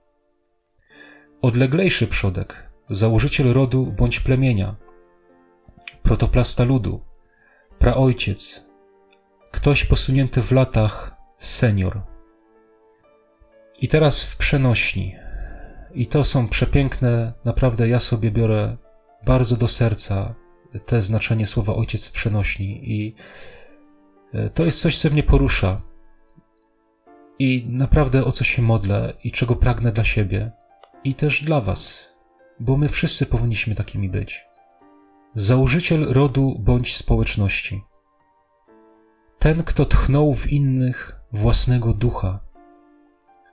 Odleglejszy przodek, założyciel rodu bądź plemienia, protoplasta ludu, praojciec, ktoś posunięty w latach, senior. I teraz w przenośni. I to są przepiękne, naprawdę ja sobie biorę bardzo do serca te znaczenie słowa ojciec w przenośni i e, to jest coś, co mnie porusza i naprawdę o co się modlę i czego pragnę dla siebie i też dla Was, bo my wszyscy powinniśmy takimi być. Założyciel rodu bądź społeczności. Ten, kto tchnął w innych własnego ducha,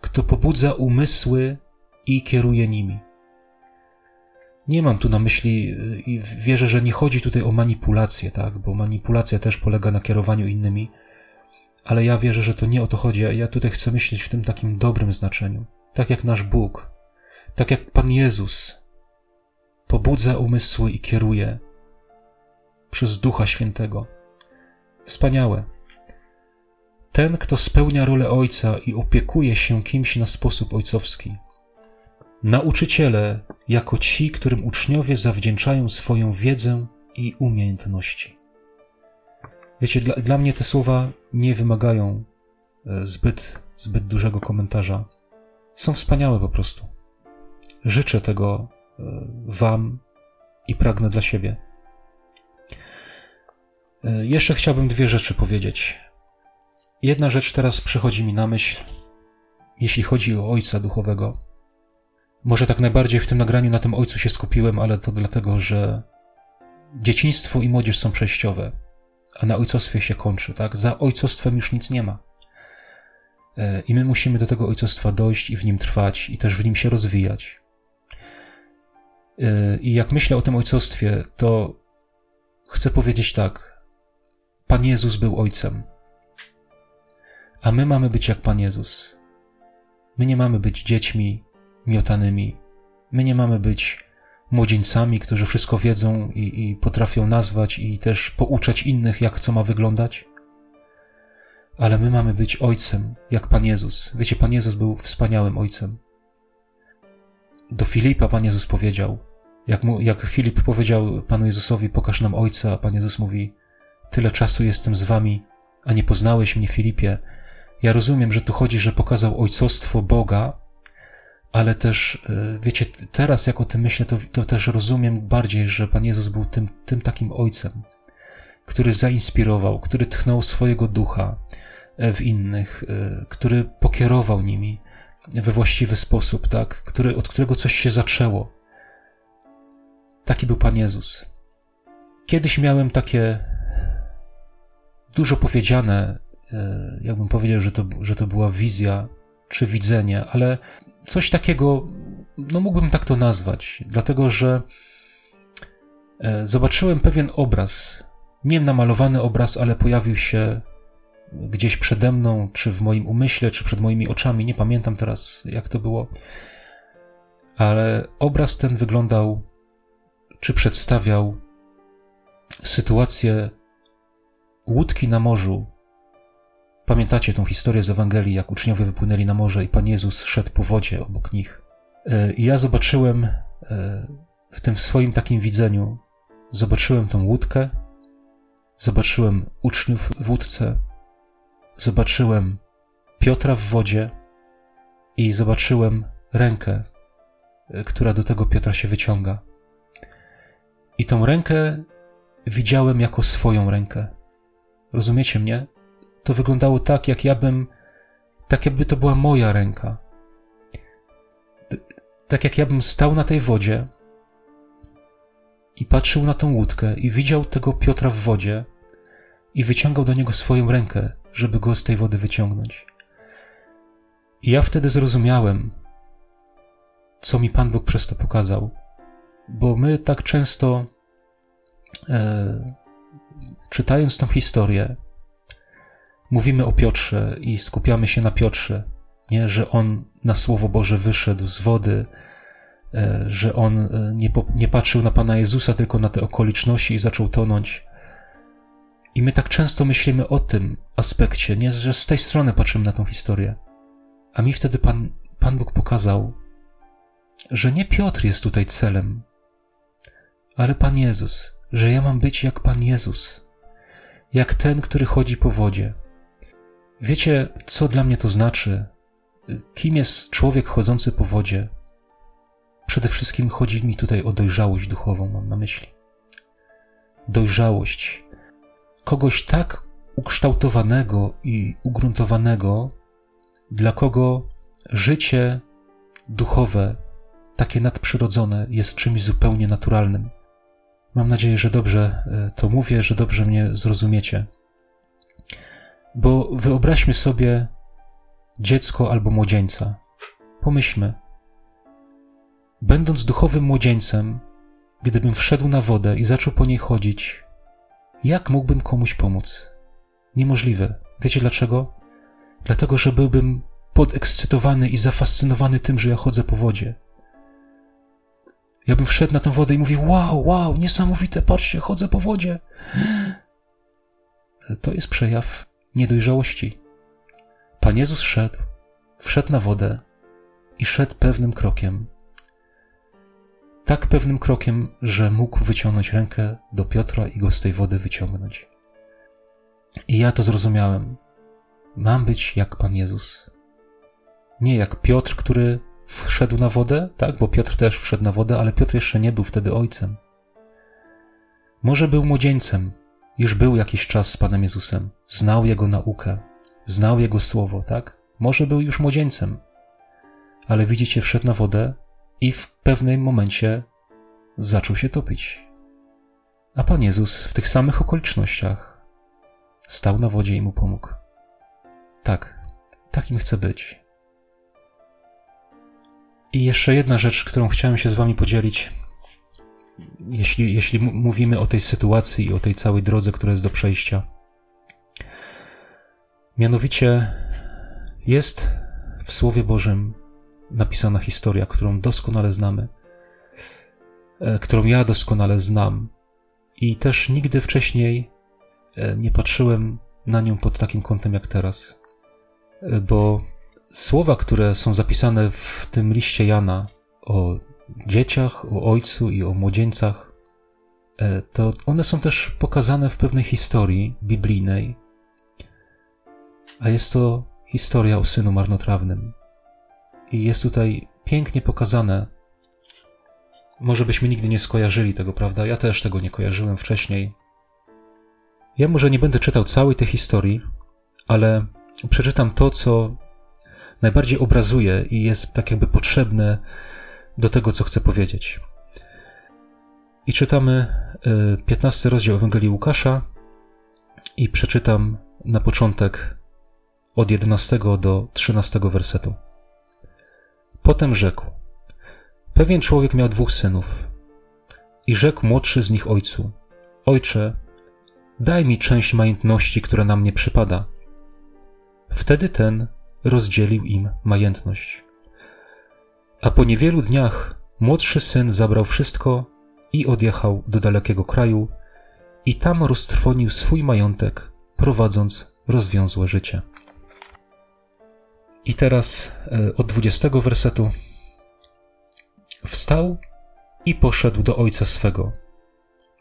kto pobudza umysły i kieruje nimi. Nie mam tu na myśli i wierzę, że nie chodzi tutaj o manipulację, tak? Bo manipulacja też polega na kierowaniu innymi ale ja wierzę, że to nie o to chodzi. Ja tutaj chcę myśleć w tym takim dobrym znaczeniu. Tak jak nasz Bóg, tak jak Pan Jezus pobudza umysły i kieruje przez Ducha Świętego. Wspaniałe. Ten, kto spełnia rolę ojca i opiekuje się kimś na sposób ojcowski. Nauczyciele, jako ci, którym uczniowie zawdzięczają swoją wiedzę i umiejętności. Wiecie, dla, dla mnie te słowa nie wymagają e, zbyt, zbyt dużego komentarza. Są wspaniałe po prostu. Życzę tego e, Wam i pragnę dla siebie. E, jeszcze chciałbym dwie rzeczy powiedzieć. Jedna rzecz teraz przychodzi mi na myśl, jeśli chodzi o Ojca Duchowego. Może tak najbardziej w tym nagraniu na tym Ojcu się skupiłem, ale to dlatego, że dzieciństwo i młodzież są przejściowe a na ojcostwie się kończy, tak? Za ojcostwem już nic nie ma. E, I my musimy do tego ojcostwa dojść i w nim trwać, i też w nim się rozwijać. E, I jak myślę o tym ojcostwie, to chcę powiedzieć tak. Pan Jezus był ojcem, a my mamy być jak Pan Jezus. My nie mamy być dziećmi miotanymi. My nie mamy być młodzieńcami, którzy wszystko wiedzą i, i potrafią nazwać i też pouczać innych, jak co ma wyglądać. Ale my mamy być ojcem, jak Pan Jezus. Wiecie, Pan Jezus był wspaniałym ojcem. Do Filipa Pan Jezus powiedział, jak, mu, jak Filip powiedział Panu Jezusowi, pokaż nam Ojca, a Pan Jezus mówi, tyle czasu jestem z wami, a nie poznałeś mnie, Filipie. Ja rozumiem, że tu chodzi, że pokazał ojcostwo Boga, ale też, e, wiecie, teraz jak o tym myślę, to, to też rozumiem bardziej, że Pan Jezus był tym, tym takim ojcem, który zainspirował, który tchnął swojego ducha e, w innych, e, który pokierował nimi we właściwy sposób, tak, który, od którego coś się zaczęło. Taki był Pan Jezus. Kiedyś miałem takie dużo powiedziane, jakbym powiedział, że to, że to była wizja czy widzenie, ale coś takiego no mógłbym tak to nazwać, dlatego że e, zobaczyłem pewien obraz, nie namalowany obraz, ale pojawił się gdzieś przede mną, czy w moim umyśle, czy przed moimi oczami, nie pamiętam teraz jak to było, ale obraz ten wyglądał, czy przedstawiał sytuację łódki na morzu. Pamiętacie tą historię z Ewangelii, jak uczniowie wypłynęli na morze i Pan Jezus szedł po wodzie obok nich. E, I ja zobaczyłem e, w tym swoim takim widzeniu, zobaczyłem tą łódkę, zobaczyłem uczniów w łódce, zobaczyłem Piotra w wodzie i zobaczyłem rękę, e, która do tego Piotra się wyciąga. I tą rękę widziałem jako swoją rękę. Rozumiecie mnie? To wyglądało tak, jak ja bym, tak jakby to była moja ręka. Tak jak ja bym stał na tej wodzie i patrzył na tą łódkę i widział tego Piotra w wodzie i wyciągał do niego swoją rękę, żeby go z tej wody wyciągnąć. I ja wtedy zrozumiałem, co mi Pan Bóg przez to pokazał, bo my tak często, e, czytając tą historię, mówimy o Piotrze i skupiamy się na Piotrze, nie, że on na Słowo Boże wyszedł z wody, e, że on e, nie, nie patrzył na Pana Jezusa, tylko na te okoliczności i zaczął tonąć. I my tak często myślimy o tym aspekcie, nie, że z tej strony patrzymy na tą historię. A mi wtedy Pan, Pan Bóg pokazał, że nie Piotr jest tutaj celem, ale Pan Jezus, że ja mam być jak Pan Jezus, jak ten, który chodzi po wodzie. Wiecie, co dla mnie to znaczy? Kim jest człowiek chodzący po wodzie? Przede wszystkim chodzi mi tutaj o dojrzałość duchową, mam na myśli. Dojrzałość kogoś tak ukształtowanego i ugruntowanego, dla kogo życie duchowe, takie nadprzyrodzone, jest czymś zupełnie naturalnym. Mam nadzieję, że dobrze e, to mówię, że dobrze mnie zrozumiecie. Bo wyobraźmy sobie dziecko albo młodzieńca. Pomyślmy. Będąc duchowym młodzieńcem, gdybym wszedł na wodę i zaczął po niej chodzić, jak mógłbym komuś pomóc? Niemożliwe. Wiecie dlaczego? Dlatego, że byłbym podekscytowany i zafascynowany tym, że ja chodzę po wodzie. Ja bym wszedł na tę wodę i mówił: Wow, wow, niesamowite, patrzcie, chodzę po wodzie. To jest przejaw niedojrzałości. Pan Jezus szedł, wszedł na wodę i szedł pewnym krokiem. Tak pewnym krokiem, że mógł wyciągnąć rękę do Piotra i go z tej wody wyciągnąć. I ja to zrozumiałem. Mam być jak Pan Jezus. Nie jak Piotr, który wszedł na wodę, tak, bo Piotr też wszedł na wodę, ale Piotr jeszcze nie był wtedy ojcem. Może był młodzieńcem, już był jakiś czas z Panem Jezusem, znał Jego naukę, znał Jego słowo, tak? Może był już młodzieńcem, ale widzicie, wszedł na wodę i w pewnym momencie zaczął się topić. A Pan Jezus w tych samych okolicznościach stał na wodzie i mu pomógł. Tak, takim chcę być. I jeszcze jedna rzecz, którą chciałem się z Wami podzielić, jeśli, jeśli mówimy o tej sytuacji i o tej całej drodze, która jest do przejścia. Mianowicie jest w Słowie Bożym napisana historia, którą doskonale znamy, e, którą ja doskonale znam i też nigdy wcześniej e, nie patrzyłem na nią pod takim kątem jak teraz. E, bo słowa, które są zapisane w tym liście Jana o dzieciach, o ojcu i o młodzieńcach, e, to one są też pokazane w pewnej historii biblijnej. A jest to historia o synu marnotrawnym. I jest tutaj pięknie pokazane. Może byśmy nigdy nie skojarzyli tego, prawda? Ja też tego nie kojarzyłem wcześniej. Ja może nie będę czytał całej tej historii, ale przeczytam to, co najbardziej obrazuje i jest tak jakby potrzebne do tego, co chcę powiedzieć. I czytamy 15 e, rozdział Ewangelii Łukasza i przeczytam na początek od 11 do 13 wersetu. Potem rzekł: Pewien człowiek miał dwóch synów i rzekł młodszy z nich ojcu: Ojcze, daj mi część majątności, która na mnie przypada. Wtedy ten rozdzielił im majątność. A po niewielu dniach młodszy syn zabrał wszystko i odjechał do dalekiego kraju i tam roztrwonił swój majątek, prowadząc rozwiązłe życie. I teraz e, od 20 wersetu. Wstał i poszedł do ojca swego.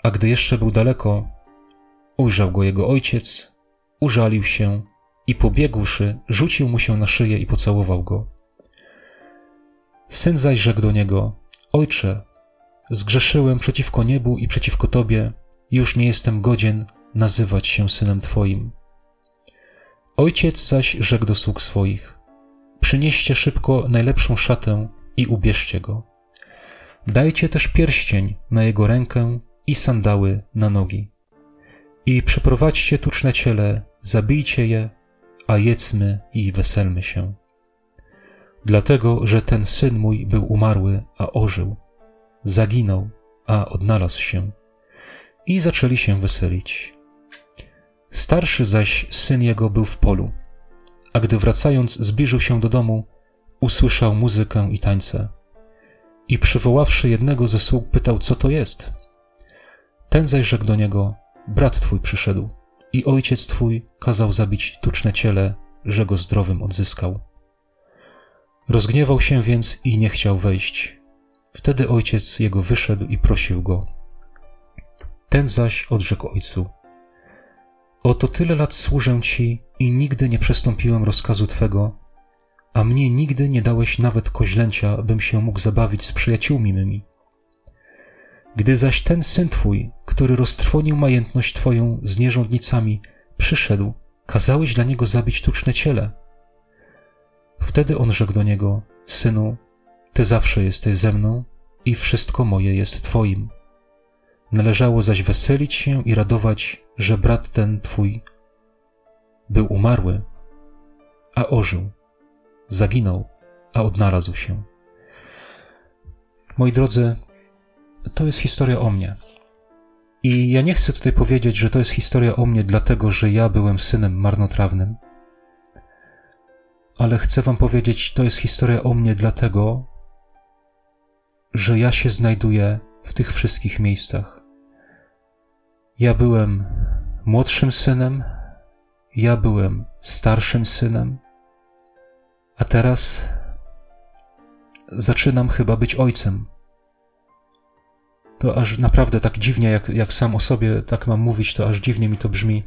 A gdy jeszcze był daleko, ujrzał go jego ojciec, użalił się i pobiegłszy, rzucił mu się na szyję i pocałował go. Syn zaś rzekł do niego: Ojcze, zgrzeszyłem przeciwko niebu i przeciwko tobie, już nie jestem godzien nazywać się synem twoim. Ojciec zaś rzekł do sług swoich: Przynieście szybko najlepszą szatę i ubierzcie go. Dajcie też pierścień na jego rękę i sandały na nogi. I przyprowadźcie tuczne ciele, zabijcie je, a jedzmy i weselmy się. Dlatego, że ten syn mój był umarły, a ożył, zaginął, a odnalazł się. I zaczęli się weselić. Starszy zaś syn jego był w polu, a gdy wracając zbliżył się do domu, usłyszał muzykę i tańce. I przywoławszy jednego ze sług, pytał, co to jest. Ten zaś rzekł do niego, brat twój przyszedł i ojciec twój kazał zabić tuczne ciele, że go zdrowym odzyskał. Rozgniewał się więc i nie chciał wejść. Wtedy ojciec jego wyszedł i prosił go. Ten zaś odrzekł ojcu: Oto tyle lat służę ci i nigdy nie przestąpiłem rozkazu twego, a mnie nigdy nie dałeś nawet koźlęcia, bym się mógł zabawić z przyjaciółmi mymi. Gdy zaś ten syn twój, który roztrwonił majętność twoją z nierządnicami, przyszedł, kazałeś dla niego zabić tuczne ciele. Wtedy on rzekł do niego, synu, ty zawsze jesteś ze mną i wszystko moje jest twoim. Należało zaś weselić się i radować, że brat ten twój był umarły, a ożył, zaginął, a odnalazł się. Moi drodzy, to jest historia o mnie. I ja nie chcę tutaj powiedzieć, że to jest historia o mnie, dlatego że ja byłem synem marnotrawnym, ale chcę Wam powiedzieć, to jest historia o mnie, dlatego że ja się znajduję w tych wszystkich miejscach. Ja byłem młodszym synem, ja byłem starszym synem, a teraz zaczynam chyba być ojcem. To aż naprawdę tak dziwnie, jak, jak sam o sobie tak mam mówić, to aż dziwnie mi to brzmi.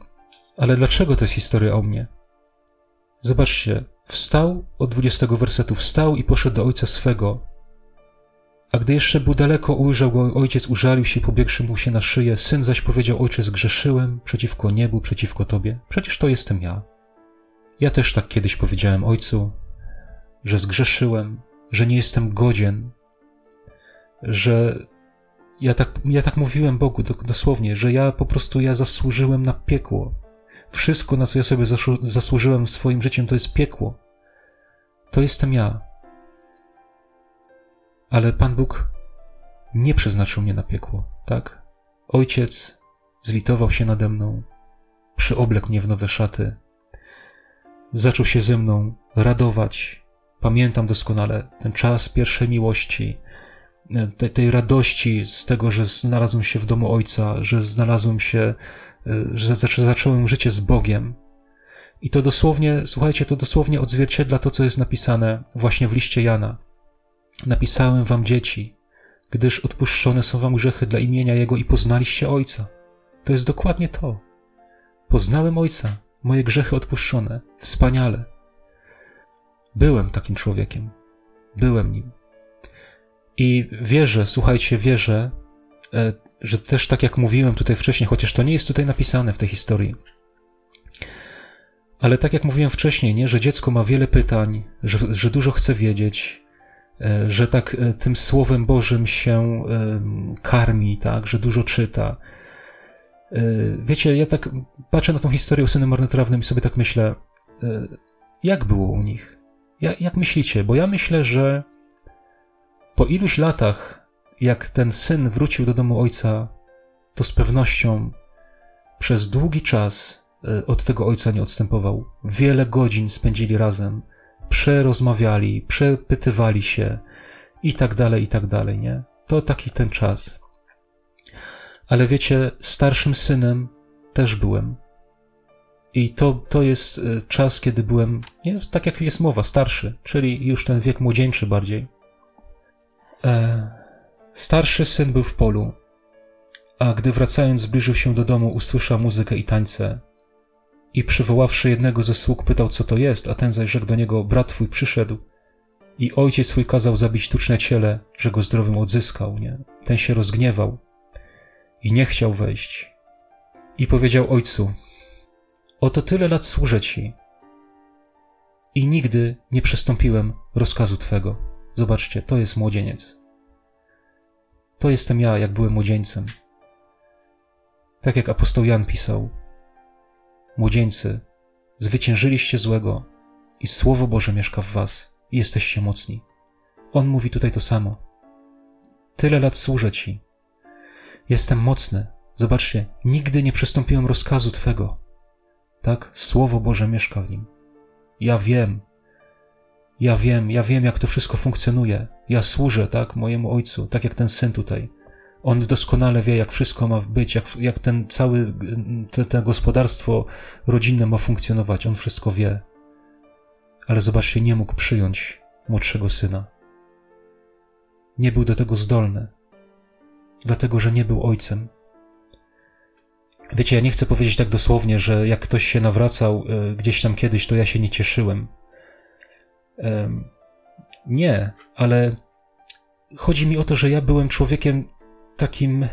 Ale dlaczego to jest historia o mnie? Zobaczcie, wstał od 20 wersetu, wstał i poszedł do ojca swego. A gdy jeszcze był daleko, ujrzał go ojciec, użalił się, pobiegłszy mu się na szyję. Syn zaś powiedział, ojcze, zgrzeszyłem przeciwko niebu, przeciwko tobie. Przecież to jestem ja. Ja też tak kiedyś powiedziałem ojcu, że zgrzeszyłem, że nie jestem godzien, że ja tak, ja tak mówiłem Bogu dosłownie, że ja po prostu ja zasłużyłem na piekło. Wszystko, na co ja sobie zasłużyłem swoim życiem, to jest piekło. To jestem ja. Ale Pan Bóg nie przeznaczył mnie na piekło, tak? Ojciec zlitował się nade mną, przyoblekł mnie w nowe szaty, zaczął się ze mną radować. Pamiętam doskonale ten czas pierwszej miłości, tej, tej radości z tego, że znalazłem się w domu Ojca, że znalazłem się, e, że zacząłem życie z Bogiem. I to dosłownie, słuchajcie, to dosłownie odzwierciedla to, co jest napisane właśnie w liście Jana. Napisałem wam dzieci, gdyż odpuszczone są wam grzechy dla imienia Jego i poznaliście Ojca. To jest dokładnie to. Poznałem Ojca, moje grzechy odpuszczone. Wspaniale. Byłem takim człowiekiem. Byłem nim. I wierzę, słuchajcie, wierzę, e, że też tak jak mówiłem tutaj wcześniej, chociaż to nie jest tutaj napisane w tej historii, ale tak jak mówiłem wcześniej, nie, że dziecko ma wiele pytań, że, że dużo chce wiedzieć, e, że tak e, tym Słowem Bożym się karmi, tak, że dużo czyta. Wiecie, ja tak patrzę na tą historię o synu marnotrawnym i sobie tak myślę, jak było u nich? Jak, jak myślicie? Bo ja myślę, że Po iluś latach, jak ten syn wrócił do domu ojca, to z pewnością przez długi czas e, od tego ojca nie odstępował. Wiele godzin spędzili razem, przerozmawiali, przepytywali się i tak dalej, i tak dalej, nie? To taki ten czas. Ale wiecie, starszym synem też byłem. I to, to jest e, czas, kiedy byłem, nie, tak jak jest mowa, starszy, czyli już ten wiek młodzieńczy bardziej. E, starszy syn był w polu, a gdy wracając zbliżył się do domu, usłyszał muzykę i tańce. I przywoławszy jednego ze sług, pytał, co to jest, a ten zaś rzekł do niego, brat twój przyszedł. I ojciec swój kazał zabić tuczne ciele, że go zdrowym odzyskał, nie? Ten się rozgniewał i nie chciał wejść. I powiedział ojcu, oto tyle lat służę ci i nigdy nie przestąpiłem rozkazu twego. Zobaczcie, to jest młodzieniec. To jestem ja, jak byłem młodzieńcem. Tak jak apostoł Jan pisał: Młodzieńcy, zwyciężyliście złego i Słowo Boże mieszka w was i jesteście mocni. On mówi tutaj to samo. Tyle lat służę ci. Jestem mocny. Zobaczcie, nigdy nie przestąpiłem rozkazu Twego. Tak? Słowo Boże mieszka w nim. Ja wiem. Ja wiem, ja wiem, jak to wszystko funkcjonuje. Ja służę, tak, mojemu ojcu, tak jak ten syn tutaj. On doskonale wie, jak wszystko ma być, jak, jak ten cały, te, te gospodarstwo rodzinne ma funkcjonować. On wszystko wie. Ale zobaczcie, nie mógł przyjąć młodszego syna. Nie był do tego zdolny, dlatego że nie był ojcem. Wiecie, ja nie chcę powiedzieć tak dosłownie, że jak ktoś się nawracał y, gdzieś tam kiedyś, to ja się nie cieszyłem. Nie, ale chodzi mi o to, że ja byłem człowiekiem takim, e,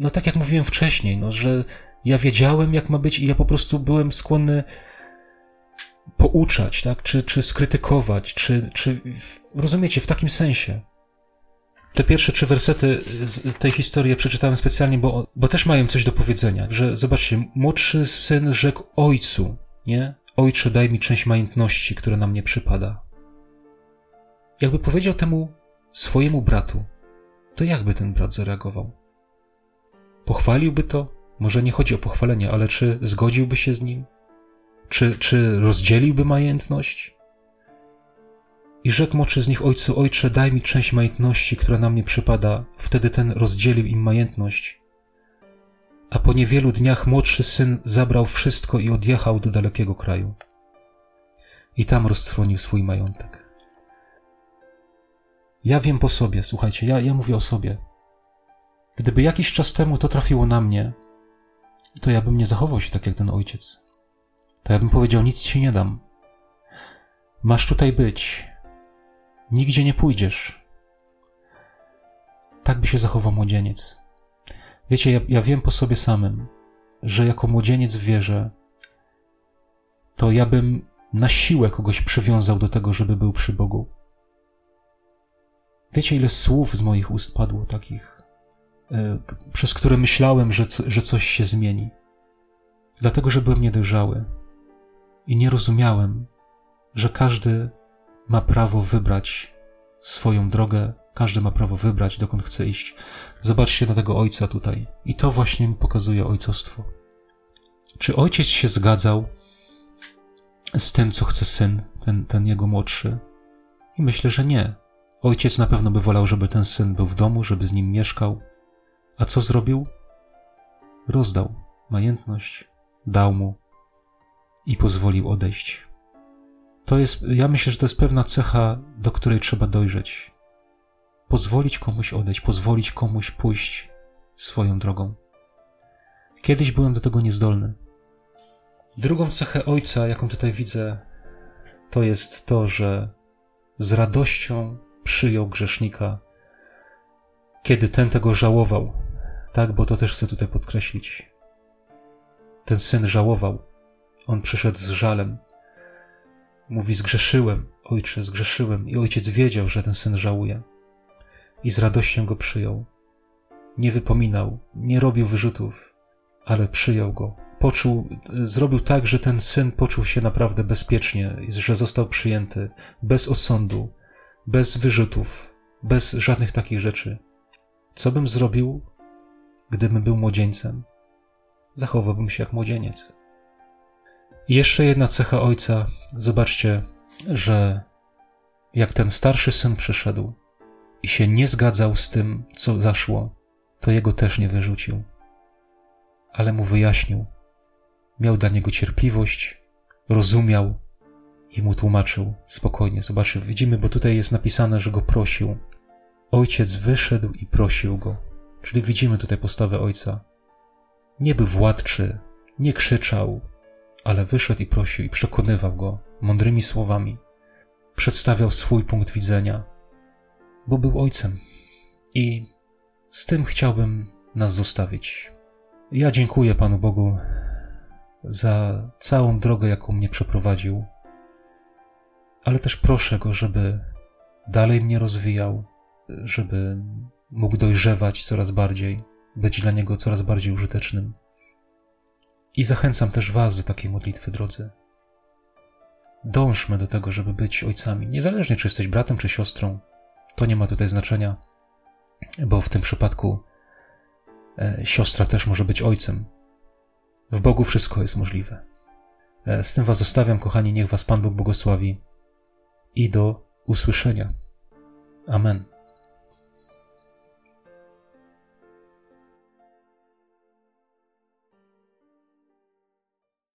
no tak jak mówiłem wcześniej, no, że ja wiedziałem, jak ma być i ja po prostu byłem skłonny pouczać, tak, czy, czy skrytykować, czy, czy, rozumiecie, w takim sensie. Te pierwsze trzy wersety tej historii przeczytałem specjalnie, bo, bo też mają coś do powiedzenia, że zobaczcie, młodszy syn rzekł ojcu, nie? Ojcze, daj mi część majątności, która na mnie przypada. Jakby powiedział temu swojemu bratu, to jakby ten brat zareagował? Pochwaliłby to? Może nie chodzi o pochwalenie, ale czy zgodziłby się z nim? Czy, czy rozdzieliłby majątność? I rzekł moczy z nich ojcu, ojcze, daj mi część majątności, która na mnie przypada. Wtedy ten rozdzielił im majątność. A po niewielu dniach młodszy syn zabrał wszystko i odjechał do dalekiego kraju. I tam roztrwonił swój majątek. Ja wiem po sobie, słuchajcie, ja, ja mówię o sobie. Gdyby jakiś czas temu to trafiło na mnie, to ja bym nie zachował się tak jak ten ojciec. To ja bym powiedział: Nic ci nie dam. Masz tutaj być. Nigdzie nie pójdziesz. Tak by się zachował młodzieniec. Wiecie, ja, ja wiem po sobie samym, że jako młodzieniec w wierze, to ja bym na siłę kogoś przywiązał do tego, żeby był przy Bogu. Wiecie, ile słów z moich ust padło takich, e, przez które myślałem, że, że coś się zmieni. Dlatego, że byłem niedojrzały i nie rozumiałem, że każdy ma prawo wybrać swoją drogę, każdy ma prawo wybrać, dokąd chce iść. Zobaczcie na tego ojca tutaj. I to właśnie mi pokazuje ojcostwo. Czy ojciec się zgadzał z tym, co chce syn, ten, ten jego młodszy? I myślę, że nie. Ojciec na pewno by wolał, żeby ten syn był w domu, żeby z nim mieszkał. A co zrobił? Rozdał majętność, dał mu i pozwolił odejść. To jest, ja myślę, że to jest pewna cecha, do której trzeba dojrzeć. Pozwolić komuś odejść, pozwolić komuś pójść swoją drogą. Kiedyś byłem do tego niezdolny. Drugą cechę ojca, jaką tutaj widzę, to jest to, że z radością przyjął grzesznika, kiedy ten tego żałował. Tak, bo to też chcę tutaj podkreślić. Ten syn żałował. On przyszedł z żalem. Mówi: Zgrzeszyłem, ojcze, zgrzeszyłem. I ojciec wiedział, że ten syn żałuje. I z radością go przyjął. Nie wypominał, nie robił wyrzutów, ale przyjął go. Poczuł, zrobił tak, że ten syn poczuł się naprawdę bezpiecznie, że został przyjęty, bez osądu, bez wyrzutów, bez żadnych takich rzeczy. Co bym zrobił, gdybym był młodzieńcem? Zachowałbym się jak młodzieniec. I jeszcze jedna cecha ojca. Zobaczcie, że jak ten starszy syn przyszedł i się nie zgadzał z tym, co zaszło, to jego też nie wyrzucił, ale mu wyjaśnił. Miał dla niego cierpliwość, rozumiał i mu tłumaczył spokojnie. Zobaczcie, widzimy, bo tutaj jest napisane, że go prosił. Ojciec wyszedł i prosił go. Czyli widzimy tutaj postawę ojca. Nie był władczy, nie krzyczał, ale wyszedł i prosił i przekonywał go mądrymi słowami. Przedstawiał swój punkt widzenia, bo był ojcem. I z tym chciałbym nas zostawić. Ja dziękuję Panu Bogu za całą drogę, jaką mnie przeprowadził, ale też proszę Go, żeby dalej mnie rozwijał, żeby mógł dojrzewać coraz bardziej, być dla Niego coraz bardziej użytecznym. I zachęcam też Was do takiej modlitwy, drodzy. Dążmy do tego, żeby być ojcami, niezależnie czy jesteś bratem czy siostrą. To nie ma tutaj znaczenia, bo w tym przypadku e, siostra też może być ojcem. W Bogu wszystko jest możliwe. E, z tym Was zostawiam, kochani, niech Was Pan Bóg błogosławi i do usłyszenia. Amen.